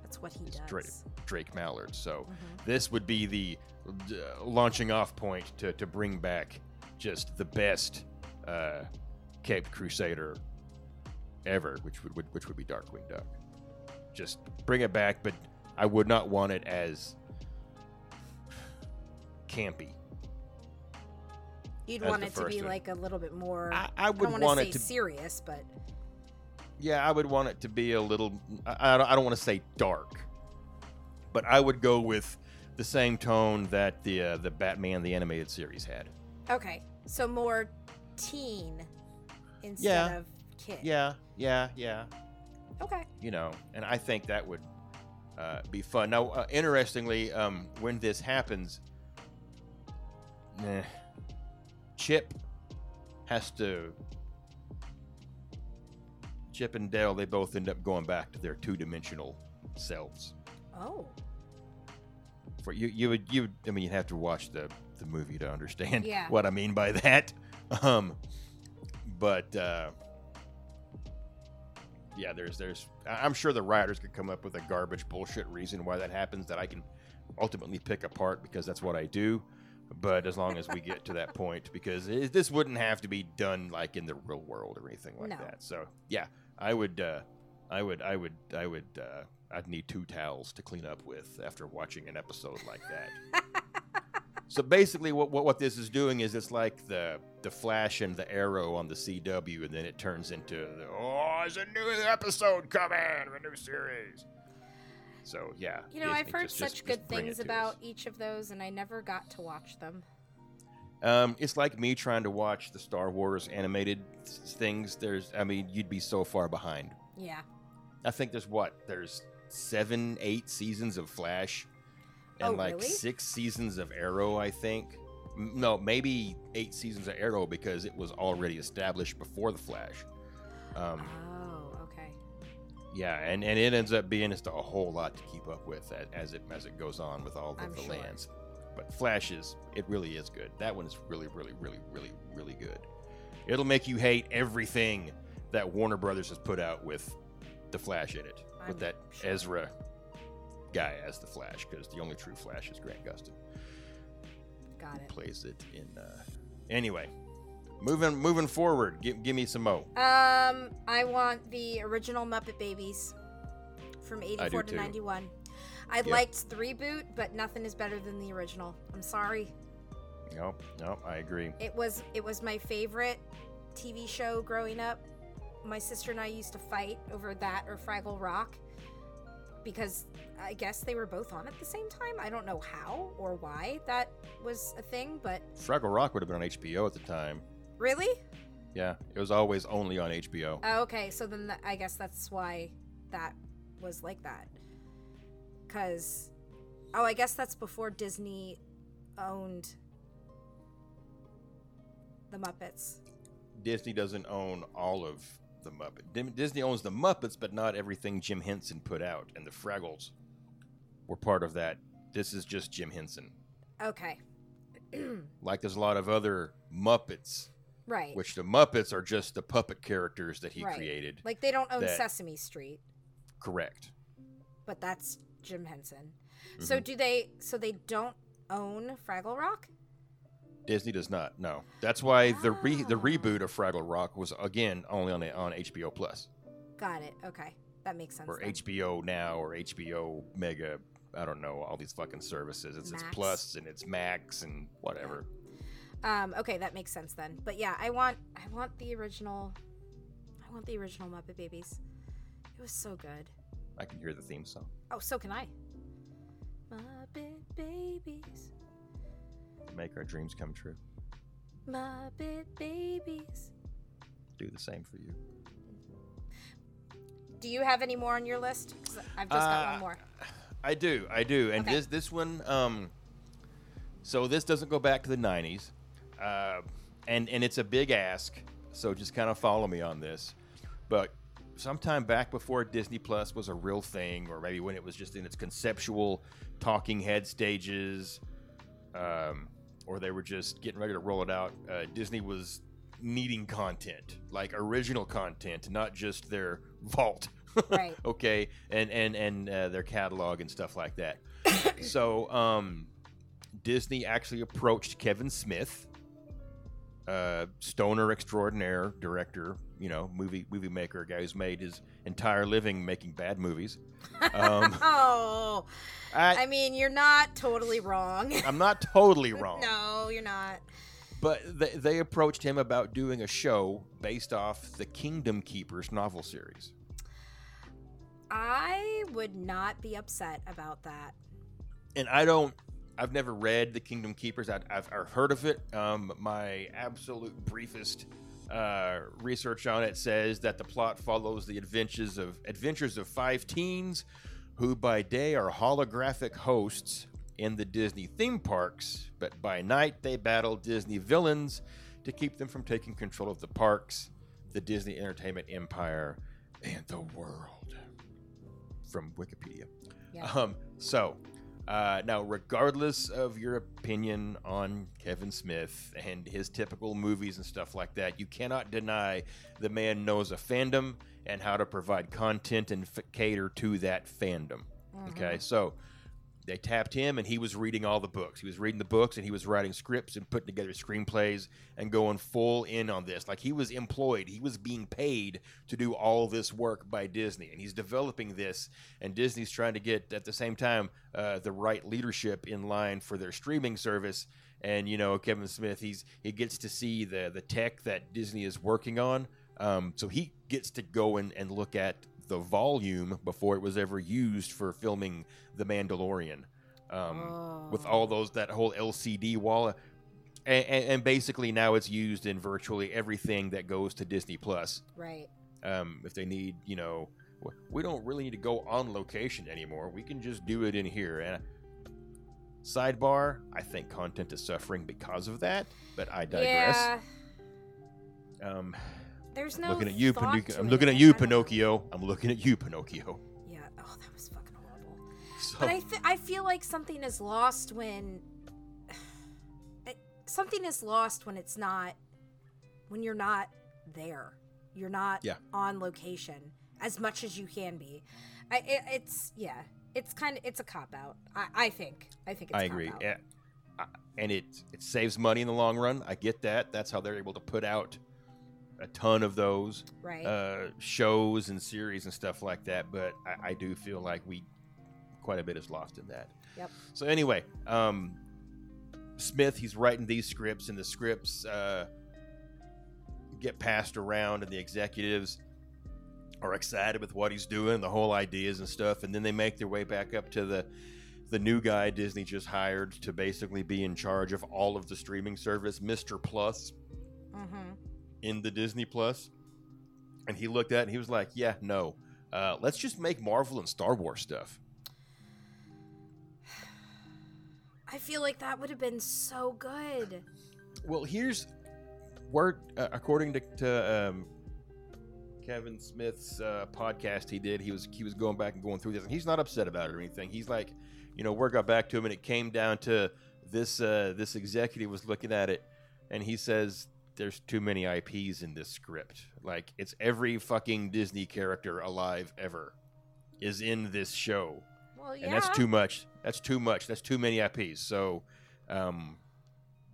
That's what he does. Drake, Drake Mallard. So Mhm. this would be the uh, launching off point to, to bring back just the best uh, Cape Crusader ever, which would which would be Darkwing Duck. Just bring it back, but I would not want it as campy. You'd want it to be one. like a little bit more. I, I don't would want want to it say to serious, but Yeah, I would want it to be a little. I, I don't, I don't want to say dark, but I would go with the same tone that the uh, the Batman the animated series had. okay. So more teen instead Yeah. of kid. Yeah, yeah, yeah. Okay. You know, and I think that would uh, be fun. Now, uh, interestingly, um, when this happens, eh, Chip has to. Chip and Dale, they both end up going back to their two-dimensional selves. Oh. for you you would you would, I mean you'd have to watch the the movie to understand Yeah. [laughs] what I mean by that. Um but uh yeah, there's there's I'm sure the writers could come up with a garbage bullshit reason why that happens that I can ultimately pick apart because that's what I do. But as long as we get to that point, because it, this wouldn't have to be done like in the real world or anything like No. that. So yeah, I would, uh, I would, I would, I would, uh, I'd need two towels to clean up with after watching an episode like that. [laughs] so basically, what, what what this is doing is it's like the the Flash and the Arrow on the CW, and then it turns into the, oh, there's a new episode coming, a new series. So yeah, You know, I've heard just- such just- good just things about us. each of those, and I never got to watch them. Um, it's like me trying to watch the Star Wars animated things. There's, I mean, you'd be so far behind. Yeah. I think there's what? There's seven, eight seasons of Flash, and Oh, like really? six seasons of Arrow. I think. No, maybe eight seasons of Arrow because it was already established before the Flash. Um, Oh. Yeah, and, and it ends up being just a whole lot to keep up with as, as it as it goes on with all of I'm the sure. lands. But Flash is it really is good. That one is really, really, really, really, really good. It'll make you hate everything that Warner Brothers has put out with the Flash in it, with I'm that sure. Ezra guy as the Flash, because the only true Flash is Grant Gustin. Got it. Plays it in. Uh... Anyway, moving moving forward. Give, give me some mo. Um, I want the original Muppet Babies from 84 to 91. I Yep. liked the reboot, but nothing is better than the original. I'm sorry. No, no, I agree. It was it was my favorite TV show growing up. My sister and I used to fight over that or Fraggle Rock because I guess they were both on at the same time. I don't know how or why that was a thing, but Fraggle Rock would have been on HBO at the time. Really? Yeah, it was always only on HBO. Oh, okay, so then th- I guess that's why that was like that. Cuz oh, I guess that's before Disney owned the Muppets. Disney doesn't own all of the Muppet. Dim- Disney owns the Muppets, but not everything Jim Henson put out, and the Fraggles were part of that. This is just Jim Henson. Okay. [clears throat] Like there's a lot of other Muppets, Right. which the Muppets are just the puppet characters that he Right. created. Like they don't own that- Sesame Street, Correct. but that's Jim Henson. Mm-hmm. So do they? So they don't own Fraggle Rock? Disney does not. No, that's why the re- the Ah. reboot of Fraggle Rock was again only on the, on HBO Plus Got it. Okay, that makes sense. or then. HBO Now or HBO Mega. I don't know all these fucking services. It's, it's Plus and it's Max and whatever. Um. Okay, that makes sense then. But yeah, I want I want the original. I want the original Muppet Babies. It was so good. I can hear the theme song. Oh, so can I. Muppet Babies. Make our dreams come true. Muppet Babies. Do the same for you. Do you have any more on your list? I've just got Uh, one more. I do, I do, and Okay. this this one, um, so this doesn't go back to the '90s, uh, and and it's a big ask. So just kind of follow me on this, but sometime back before Disney Plus was a real thing, or maybe when it was just in its conceptual talking head stages, um, or they were just getting ready to roll it out, uh, Disney was needing content, like original content, not just their vault. Right. [laughs] okay, and and and uh, their catalog and stuff like that. so um, Disney actually approached Kevin Smith, uh, stoner extraordinaire, director, you know, movie movie maker, guy who's made his entire living making bad movies. Um, [laughs] Oh, I, I mean, you're not totally wrong. [laughs] I'm not totally [laughs] wrong, no, you're not. but they, they approached him about doing a show based off the Kingdom Keepers novel series. I would not be upset about that. and I don't. I've never read the Kingdom Keepers. I, I've, I've heard of it. Um, my absolute briefest uh, research on it says that the plot follows the adventures of adventures of five teens, who by day are holographic hosts in the Disney theme parks, but by night they battle Disney villains to keep them from taking control of the parks, the Disney Entertainment Empire, and the world. From Wikipedia. Yeah. Um, so, uh, now, regardless of your opinion on Kevin Smith and his typical movies and stuff like that, you cannot deny the man knows a fandom and how to provide content and f- cater to that fandom. Okay, so they tapped him, and he was reading all the books. He was reading the books, and he was writing scripts and putting together screenplays and going full in on this. Like he was employed, he was being paid to do all this work by Disney, and he's developing this. And Disney's trying to get at the same time uh, the right leadership in line for their streaming service. And you know, Kevin Smith, he's he gets to see the the tech that Disney is working on. Um, so he gets to go and, and look at the volume before it was ever used for filming The Mandalorian. Um, With all those, that whole LCD wall. And, and, and basically now it's used in virtually everything that goes to Disney Plus. Right. Um, if they need, you know, we don't really need to go on location anymore. We can just do it in here. And sidebar, I think content is suffering because of that, but I digress. Yeah. Um, There's no. looking at you, Pinocchio. I'm looking at you, I don't know. Pinocchio. I'm looking at you, Pinocchio. Yeah. Oh, that was fucking horrible. So, But I, th- I feel like something is lost when [sighs] it, something is lost when it's not when you're not there. You're not Yeah. on location as much as you can be. I, it, it's yeah. It's kind of it's a cop out. I, I think. I think it's I a agree. Yeah. And it it saves money in the long run. I get that. That's how they're able to put out a ton of those Right. uh, shows and series and stuff like that. But I, I do feel like we quite a bit is lost in that. Yep. So anyway, um, Smith he's writing these scripts, and the scripts uh, get passed around, and the executives are excited with what he's doing, the whole ideas and stuff, and then they make their way back up to the the new guy Disney just hired to basically be in charge of all of the streaming service, Mr. Plus, mm-hmm. In the Disney And he looked at it and he was like, "Yeah, no, uh, let's just make Marvel and Star Wars stuff." [sighs] I feel like that would have been so good. Well, here's word uh, according to, to um, Kevin Smith's uh, podcast he did. He was he was going back and going through this, and he's not upset about it or anything. He's like, you know, word got back to him, and it came down to this. Uh, this executive was looking at it, and he says there's too many IPs in this script. Like it's every fucking Disney character alive ever is in this show Well, yeah. and that's too much. That's too much. That's too many IPs. So, um,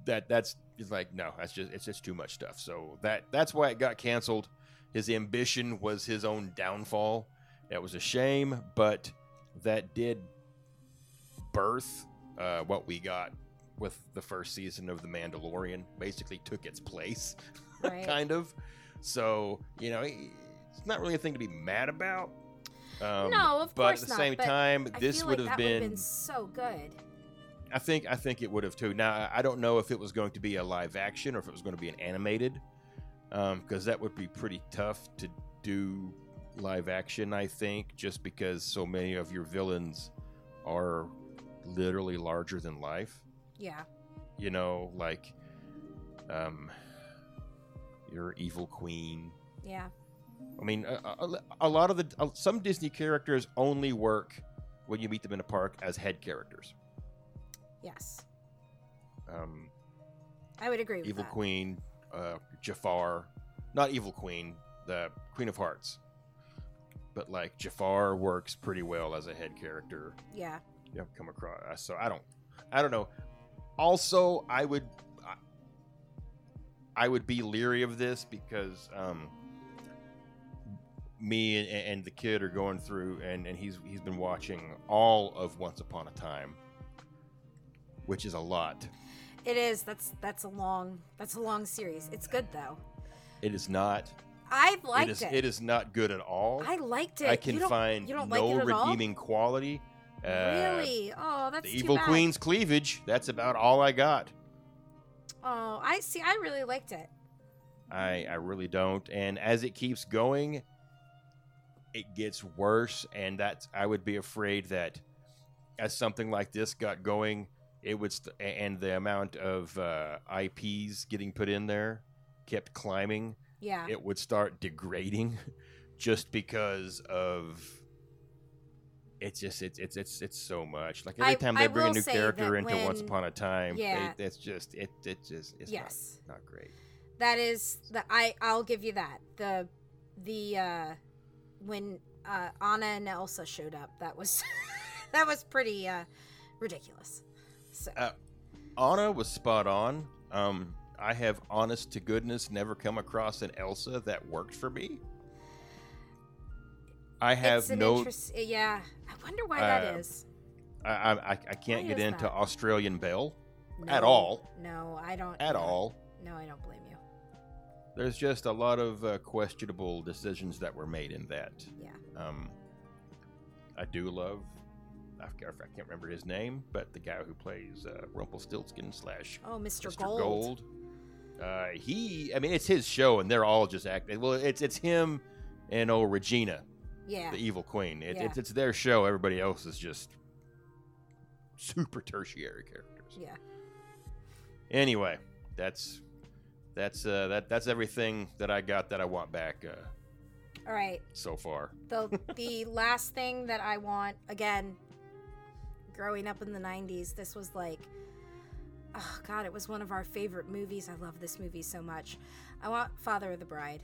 that that's it's like no, that's just it's just too much stuff. So that that's why it got canceled. His ambition was his own downfall. That was a shame, but that did birth uh, what we got with the first season of The Mandalorian. Basically, took its place, [laughs] Right. kind of. So you know, it's not really a thing to be mad about. Um, No, of but course at the not, same but time, this would like have been. been so good. I think I think it would have too. Now I don't know if it was going to be a live action or if it was going to be an animated, because that would be pretty tough to do live action. I think just because so many of your villains are literally larger than life. Yeah. You know, like um, your evil queen. Yeah. I mean, a, a, a lot of the uh, some Disney characters only work when you meet them in a park as head characters. Yes. Um, I would agree with Evil that. Queen, uh, Jafar, not Evil Queen, the Queen of Hearts. But like Jafar works pretty well as a head character. Yeah. You have come across. So I don't, I don't know. Also, I would, I- would be leery of this because um, me and, and the kid are going through, and, and he's he's been watching all of Once Upon a Time, which is a lot. It is. That's that's a long that's a long series. It's good though. It is not. I liked is. it. It is not good at all. I liked it. I You can don't- find you don't no like it at all? redeeming quality. Uh, really? Oh, that's The Evil bad. Queen's cleavage. That's about all I got. Oh, I see. I really liked it. I I really don't. And as it keeps going, it gets worse. And that's I would be afraid that as something like this got going, it would st- and the amount of uh, IPs getting put in there kept climbing. Yeah. It would start degrading, [laughs] just because of. It's just it's it's it's it's so much. Like every time I they bring a new character into Once Upon a Time, Yeah. it, it's just it it just it's Yes. not, not great. that is the I I'll give you that. The the uh when uh Anna and Elsa showed up, that was [laughs] that was pretty uh ridiculous. So Uh, Anna was spot on. Um, I have, honest to goodness, never come across an Elsa that worked for me. I have no. interest- yeah. I wonder why that Uh, is. I, I, I can't Why get into that? Australian Belle No, at all. No, I don't. at no. all. No, I don't blame you. There's just a lot of uh, questionable decisions that were made in that. Yeah. Um, I do love. I can't, I can't remember his name, but the guy who plays uh, Rumpelstiltskin slash Oh, Mr. Mr. Gold. Gold. Uh, he, I mean, it's his show, and they're all just acting. Well, it's it's him and oh Regina, Yeah. the evil queen. It, Yeah. it's it's their show. Everybody else is just super tertiary characters. Yeah. Anyway, that's that's uh, that that's everything that I got that I want back uh, All right. so far. The [laughs] the last thing that I want again growing up in the 90s, this was like oh god, it was one of our favorite movies. I love this movie so much. I want Father of the Bride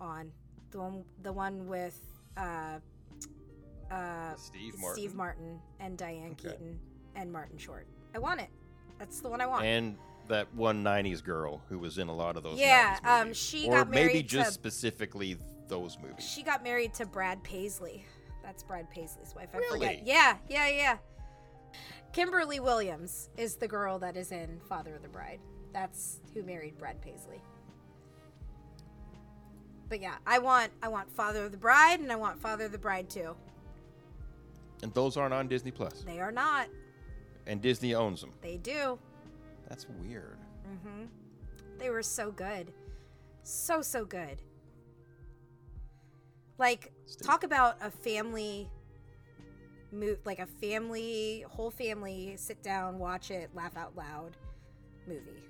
on the one the one with uh uh Steve Martin Steve Martin and Diane Okay. Keaton and Martin Short. I want it. That's the one I want. and that one '90s girl who was in a lot of those. Yeah, 90s um, movies. she or got maybe married just to- specifically those movies. She got married to Brad Paisley. That's Brad Paisley's wife. I Really? forget. Yeah, yeah, yeah. Kimberly Williams is the girl that is in Father of the Bride. That's who married Brad Paisley. But yeah, I want I want Father of the Bride and I want Father of the Bride too. And those aren't on Disney Plus. They are not. And Disney owns them. They do. That's weird. Mm-hmm. They were so good. So so good. Like Steve. talk about a family mo- like a family whole family sit down, watch it, laugh out loud movie.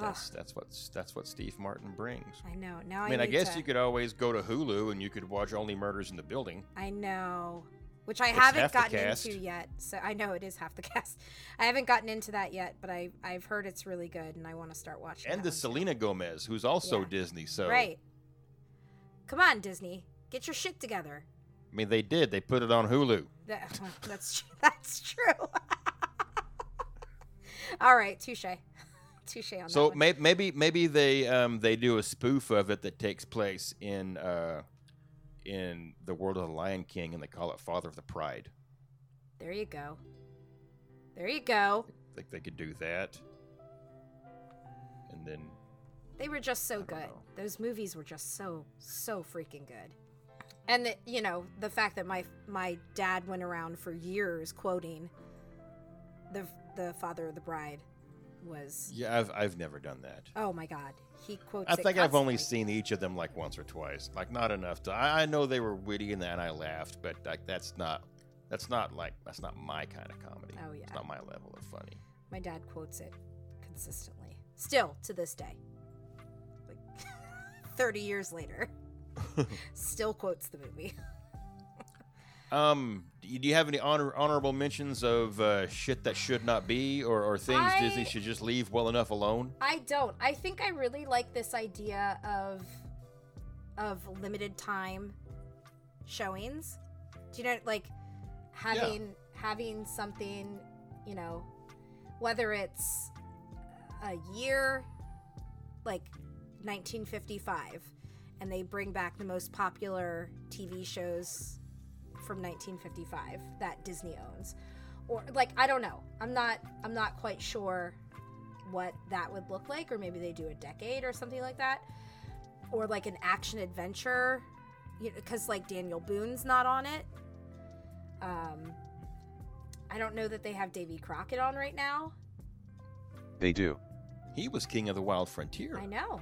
That's that's what that's what Steve Martin brings. I know. Now I, I mean, I guess to- you could always go to Hulu and you could watch Only Murders in the Building. I know. Which I It's haven't gotten into yet. So I know it is half the [laughs] cast. I haven't gotten into that yet, but I I've heard it's really good and I want to start watching And the one too. Selena Gomez, who's also Yeah. Disney. So Right. Come on, Disney. Get your shit together. I mean, they did. They put it on Hulu. That, [laughs] that's that's true. [laughs] All right, touche, touche on So that one. may, maybe maybe they um they do a spoof of it that takes place in uh in the world of the Lion King and they call it Father of the Pride. there you go. There you go. I think they could do that. And then They were just so good. know. Those movies were just so so freaking good. And the, you know the fact that my my dad went around for years quoting the the father of the bride was yeah, I've I've never done that. oh my god he quotes. I think I've only seen each of them like once or twice, like not enough to. I, I know they were witty and that I laughed, but like that's not that's not like that's not my kind of comedy. Oh, yeah. it's not my level of funny. My dad quotes it consistently. Still to this day. Like [laughs] 30 years later. [laughs] Still quotes the movie. Um, do you, have any honor, honorable mentions of uh, shit that should not be, or, or things I- Disney should just leave well enough alone? I don't. I think I really like this idea of of limited time showings. Do you know like having having something, you know, whether it's a year like 1955 and they bring back the most popular TV shows from 1955 that Disney owns or like I don't know. I'm not I'm not quite sure what that would look like or maybe they do a decade or something like that or like an action adventure because like Daniel Boone's not on it. Um I don't know that they have Davy Crockett on right now. They do. He was king of the wild frontier. I know.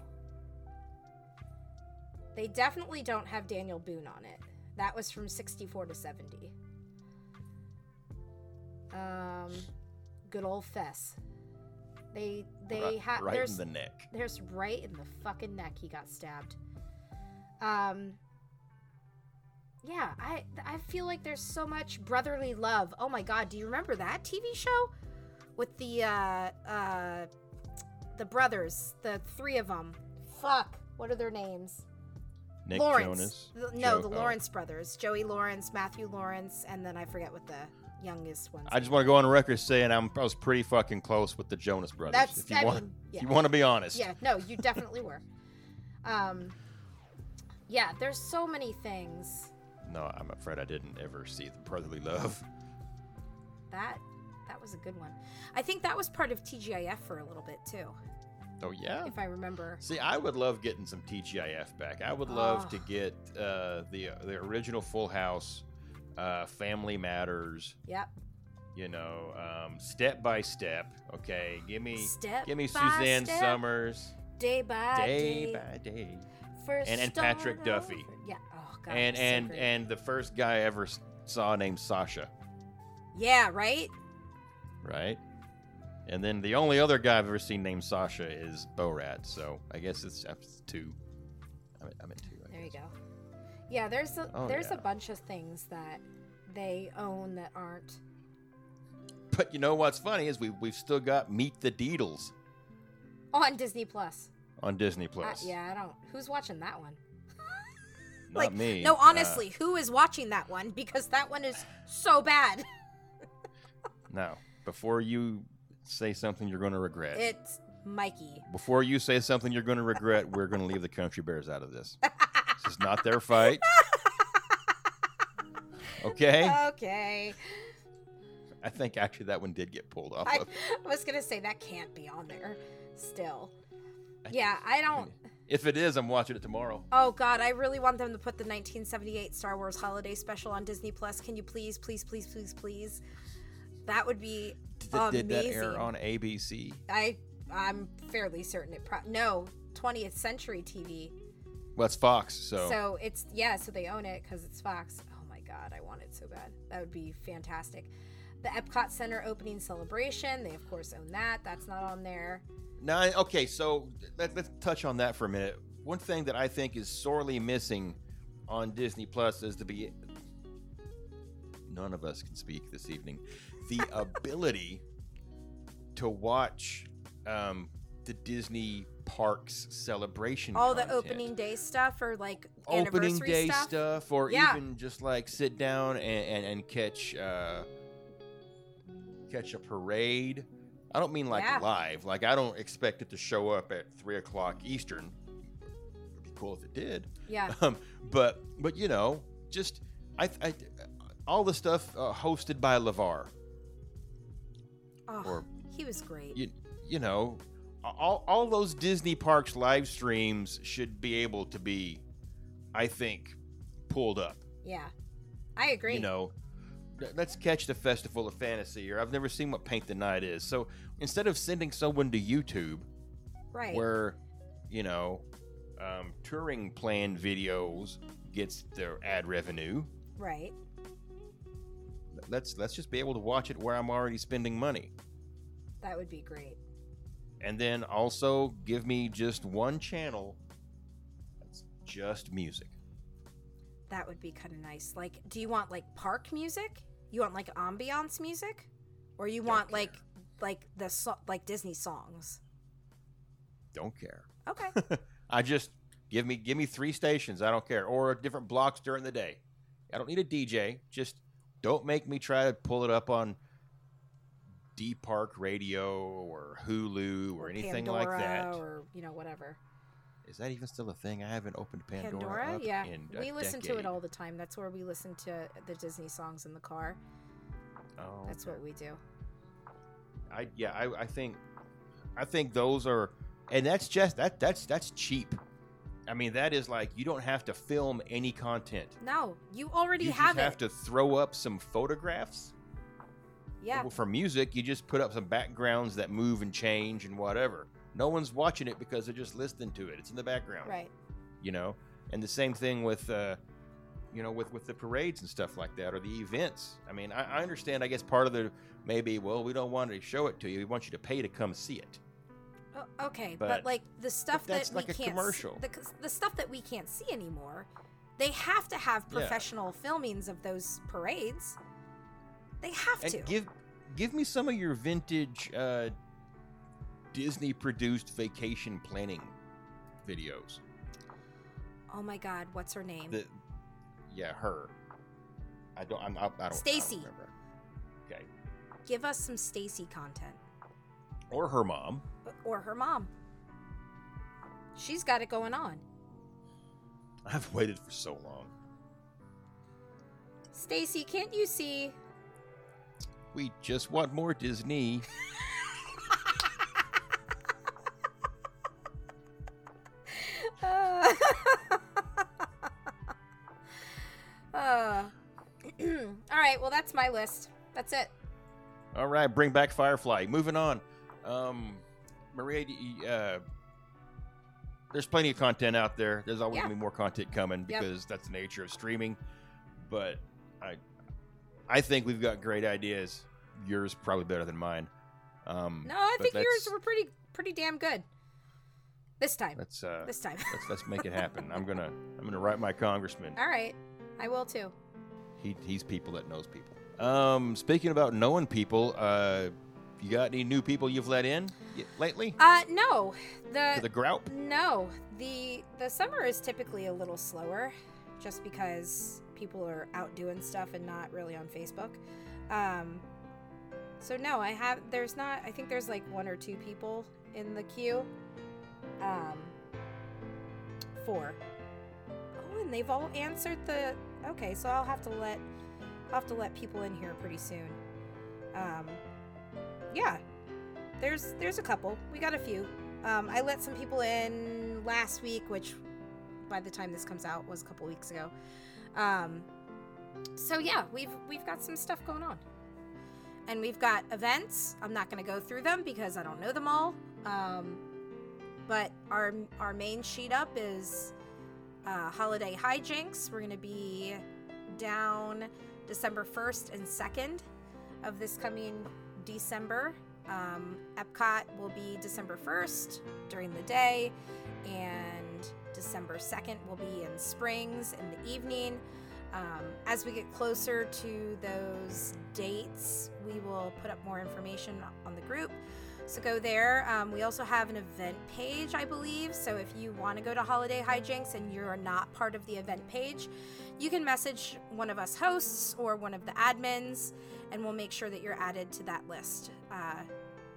They definitely don't have Daniel Boone on it. That was from 64 to 70. Um, good old Fess. They they right, have right there's in the neck. there's right in the fucking neck he got stabbed. Um Yeah, I I feel like there's so much brotherly love. Oh my god, do you remember that TV show with the uh uh the brothers, the three of them? Fuck, what are their names? Nick Lawrence. Jonas. The- no, Jo- the oh. Lawrence brothers. Joey Lawrence, Matthew Lawrence, and then I forget what the youngest one. I just want to go on record saying I'm, I was pretty fucking close with the Jonas Brothers. That's- if you I want, mean, if you want to be honest. Yeah, no, you definitely were. Um, yeah, there's so many things No, I'm afraid I didn't ever see the brotherly love. that that was a good one. I think that was part of TGIF for a little bit too, Oh yeah. if I remember. See, I would love getting some TGIF back. I would love Oh. to get uh, the the original Full House, uh, Family Matters. Yep. You know, um, step by step. Okay, give me Step give me Suzanne step, Somers, Day by day day. by day, first and- and Patrick Duffy. over. Yeah. Oh god. and and and the first guy I ever saw named Sasha, yeah, right. right? And then the only other guy I've ever seen named Sasha is Borat. So I guess it's, two. I'm, I'm in two. I There you go. Yeah, there's a Oh, there's yeah. a bunch of things that they own that aren't. But you know what's funny is we we've still got Meet the Deedles on Disney Plus. on Disney Uh, Plus. yeah, I don't. Who's watching that one? Not like, me. No, Uh, honestly, who is watching that one? Because that one is so bad. [laughs] no. Before you say something you're going to regret. It's Mikey. Before you say something you're going to regret, we're going to leave the Country Bears out of this. this is not their fight. Okay? Okay. I think actually that one did get pulled off I, of. I [laughs] was gonna say that can't be on there. Still. Yeah, I don't. If it is, I'm watching it tomorrow. Oh God, I really want them to put the 1978 Star Wars Holiday Special on Disney Plus. Can you please, please, please, please, please? That would be Did, did that air on ABC? I I'm fairly certain it. Pro- no, 20th Century TV. Well, it's Fox, so, So it's yeah, so they own it because it's Fox. Oh my God, I want it so bad. That would be fantastic. The Epcot Center opening celebration. They of course own that. That's not on there. now okay. So let, let's touch on that for a minute. One thing that I think is sorely missing on Disney Plus is to be. None of us can speak this evening. The ability to watch um, the Disney parks celebration. All the opening day stuff or like opening anniversary day stuff. stuff, or Yeah. even just like sit down and, and, and catch uh, catch a parade. I don't mean like Yeah. live. Like I don't expect it to show up at three o'clock Eastern. It'd be cool if it did. Yeah. [laughs] Um, but but you know, just I, I all the stuff uh, hosted by Lavar. Oh, Or- he was great. You you know, all all those Disney parks live streams should be able to be, I think, pulled up. Yeah. I agree. you know let's catch the festival of fantasy or i've never seen what paint the night is so instead of sending someone to youtube right. where you know um, touring plan videos gets their ad revenue right. Let's let's just be able to watch it where i'm already spending money That would be great. and then also give me just one channel that's just music That would be kind of nice. Like, do you want like park music? You want like ambiance music, or you want like like the so- like Disney songs? don't care Okay. [laughs] I just give me give me three stations. I don't care, or different blocks during the day. I don't need a DJ. Just don't make me try to pull it up on D Park Radio or Hulu or, anything Pandora like that. Or you know whatever. Is that even still a thing? I haven't opened Pandora. Pandora, up yeah. in a We listen to it all the time. That's where we listen to the Disney songs in the car. Oh, That's okay. what we do. I yeah. I, I think I think those are, and that's just that that's that's cheap. I mean, that is like you don't have to film any content. No, you already you have have to throw up some photographs. yeah. Well, for music, you just put up some backgrounds that move and change and whatever. No one's watching it because they're just listening to it. It's in the background, Right. you know. And the same thing with, uh, you know, with with the parades and stuff like that, or the events. I mean, I, I understand. I guess part of the maybe, well, we don't want to show it to you. We want you to pay to come see it. O- okay, but, But- like the stuff that like we a can't commercial. the, the stuff that we can't see anymore, they have to have Yeah. professional filmings of those parades. They have And to. give give me some of your vintage uh, Disney produced vacation planning videos. Oh my God, what's her name? The, yeah, her. I don't. I'm, I, I don't. Stacy. Okay. Give us some Stacy content, Or her mom. Or her mom. She's got it going on. I've waited for so long. Stacy, can't you see? We just want more Disney. [laughs] Uh, [laughs] uh. [clears throat] All right, well that's my list. That's it. All right, bring back Firefly. Moving on. Um, Maria, you- uh, there's plenty of content out there. There's always Yeah. gonna be more content coming Yep. because that's the nature of streaming. But I, I think we've got great ideas. Yours probably better than mine. Um, No, I think yours were pretty pretty damn good. This time. Let's uh, This time. let's let's make it happen. [laughs] I'm gonna I'm gonna write my congressman. All right. I will too. He he's people that knows people. Um, speaking about knowing people, uh, you got any new people you've let in lately Uh no. The, to the grout. No, the the summer is typically a little slower, just because people are out doing stuff and not really on Facebook. Um, so no, I have. There's not. I think there's like one or two people in the queue. Um, four. Oh, and they've all answered the. Okay, so I'll have to let. I'll have to let people in here pretty soon. Um, yeah, there's there's a couple. We got a few. Um, I let some people in last week, which by the time this comes out was a couple weeks ago. Um, so yeah, we've we've got some stuff going on, and we've got events. I'm not going to go through them because I don't know them all. Um, but our our main sheet up is uh, holiday hijinks. We're going to be down December 1st and 2nd of this coming December. Um, Epcot will be December 1st during the day, and December 2nd will be in Springs in the evening. Um, as we get closer to those dates, we will put up more information on the group. So go there. Um, we also have an event page, I believe. So if you want to go to Holiday Hijinks and you're not part of the event page, you can message one of us hosts or one of the admins, and we'll make sure that you're added to that list uh,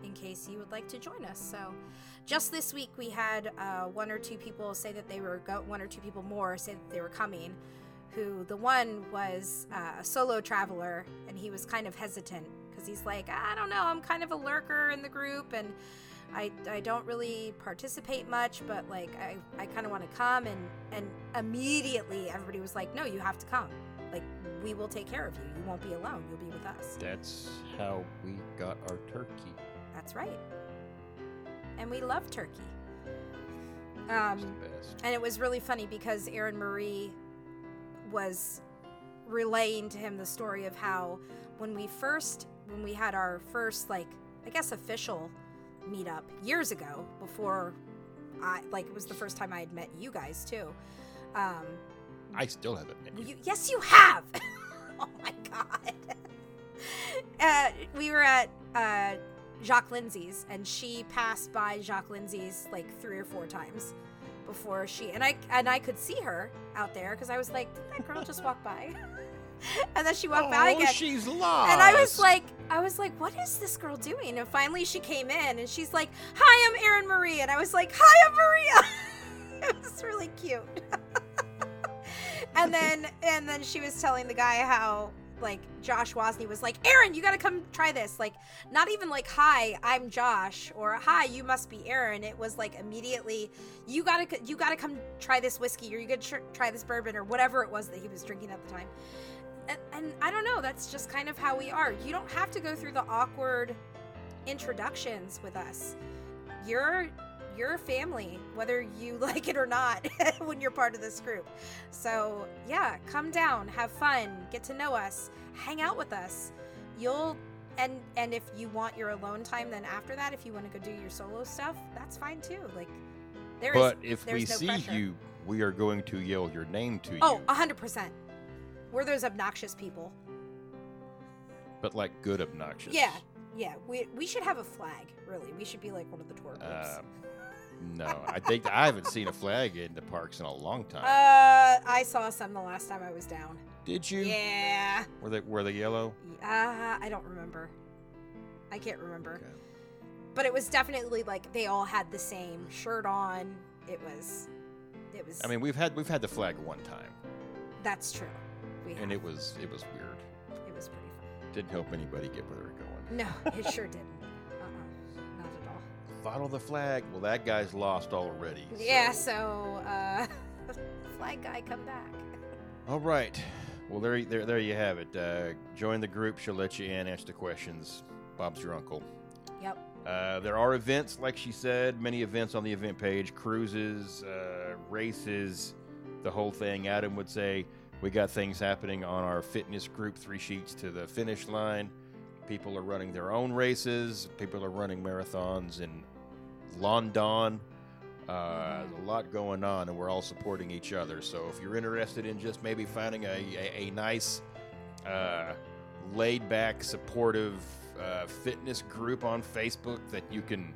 in case you would like to join us. So just this week, we had uh, one or two people say that they were go- one or two people more say that they were coming. Who the one was uh, a solo traveler, and he was kind of hesitant because he's like, I don't know, I'm kind of a lurker in the group, and I, I don't really participate much, but like I, I kind of want to come, and and immediately everybody was like, No, you have to come. Like we will take care of you. You won't be alone. You'll be with us. That's how we got our turkey. That's right. And we love turkey. Um, and it was really funny because Erin Marie was relaying to him the story of how when we first when we had our first like I guess official meetup years ago before I like it was the first time I had met you guys too. Um I still haven't met you. you, yes you have. [laughs] oh my god. [laughs] uh, we were at uh, Jock Lindsey's and she passed by Jock Lindsey's like three or four times before she and I and I could see her out there because I was like, did that girl just walk by? [laughs] [laughs] and then she walked by Oh, again. she's lost. And I was like, I was like, what is this girl doing? And finally she came in and she's like, Hi, I'm Erin Marie. And I was like, Hi, I'm Maria. [laughs] it was really cute. [laughs] and then and then she was telling the guy how like Josh Wozni was like, Aaron, you gotta come try this. Like, not even like, hi, I'm Josh, or hi, you must be Aaron. It was like immediately, you gotta you gotta come try this whiskey, or you gotta tr- try this bourbon, or whatever it was that he was drinking at the time. And, and I don't know, that's just kind of how we are. You don't have to go through the awkward introductions with us. You're you're family, whether you [laughs] like it or not, [laughs] when you're part of this group. So yeah, come down, have fun, get to know us, hang out with us. You'll and and if you want your alone time, then after that, if you want to go do your solo stuff, that's fine too. Like there is But if we no see pressure. you, we are going to yell your name to you. Oh, you. a hundred percent. We're those obnoxious people. but like good obnoxious. Yeah, yeah. We we should have a flag. Really, we should be like one of the tour groups. Uh, No, I think I haven't seen a flag in the parks in a long time. Uh, I saw some the last time I was down. Did you? Yeah. Were they were they yellow? Uh, I don't remember. I can't remember. Okay. But it was definitely like they all had the same shirt on. It was, it was. I mean, we've had we've had the flag one time, that's true. We and it was it was weird. it was pretty fun. Didn't help anybody get where they were going. No, it [laughs] sure didn't. Uh-uh, not at all. Follow the flag. Well, that guy's lost already. so- Yeah. So, uh, [laughs] flag guy, come back. [laughs] All right. Well, there, there, there you have it. Uh, join the group. She'll let you in, answer the questions. Bob's your uncle. Yep. Uh, there are events, like she said, many events on the event page cruises, uh, races, the whole thing. Adam would say, We got things happening on our fitness group, three sheets to the finish line. People are running their own races, people are running marathons in London. Uh, there's a lot going on, and we're all supporting each other. So if you're interested in just maybe finding a, a, a nice, uh, laid back, supportive uh, fitness group on Facebook that you can.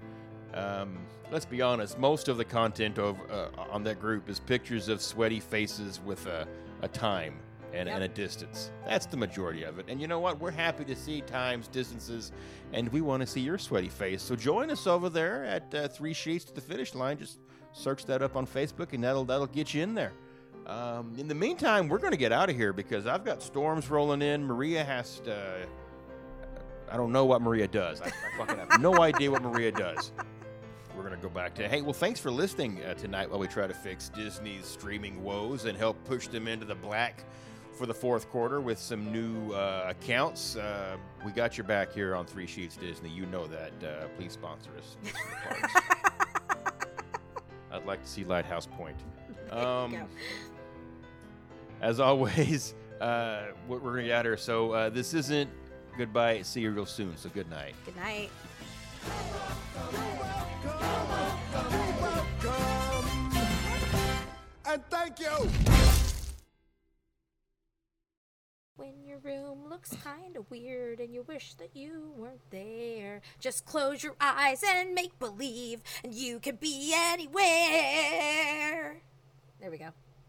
Um, let's be honest, most of the content of, uh, on that group is pictures of sweaty faces with a, a time and, Yep. and a distance. That's the majority of it. And you know what? We're happy to see times, distances, and we want to see your sweaty face. So join us over there at uh, Three Sheets to the Finish Line. Just search that up on Facebook, and that'll that'll get you in there. Um, in the meantime, we're going to get out of here because I've got storms rolling in. Maria has to. I don't know what Maria does. I, I fucking have no [laughs] idea what Maria does. We're going to go back to. Hey, well, thanks for listening uh, tonight while we try to fix Disney's streaming woes and help push them into the black for the fourth quarter with some new uh, accounts. Uh, we got your back here on Three Sheets Disney. You know that. Uh, please sponsor us. to the parks. I'd like to see Lighthouse Point. Um, as always, uh, what we're going to get out here. So uh, this isn't goodbye. See you real soon. So good night. Good night. And thank you. When your room looks kind of weird and you wish that you weren't there, just close your eyes and make believe, and you can be anywhere. There we go.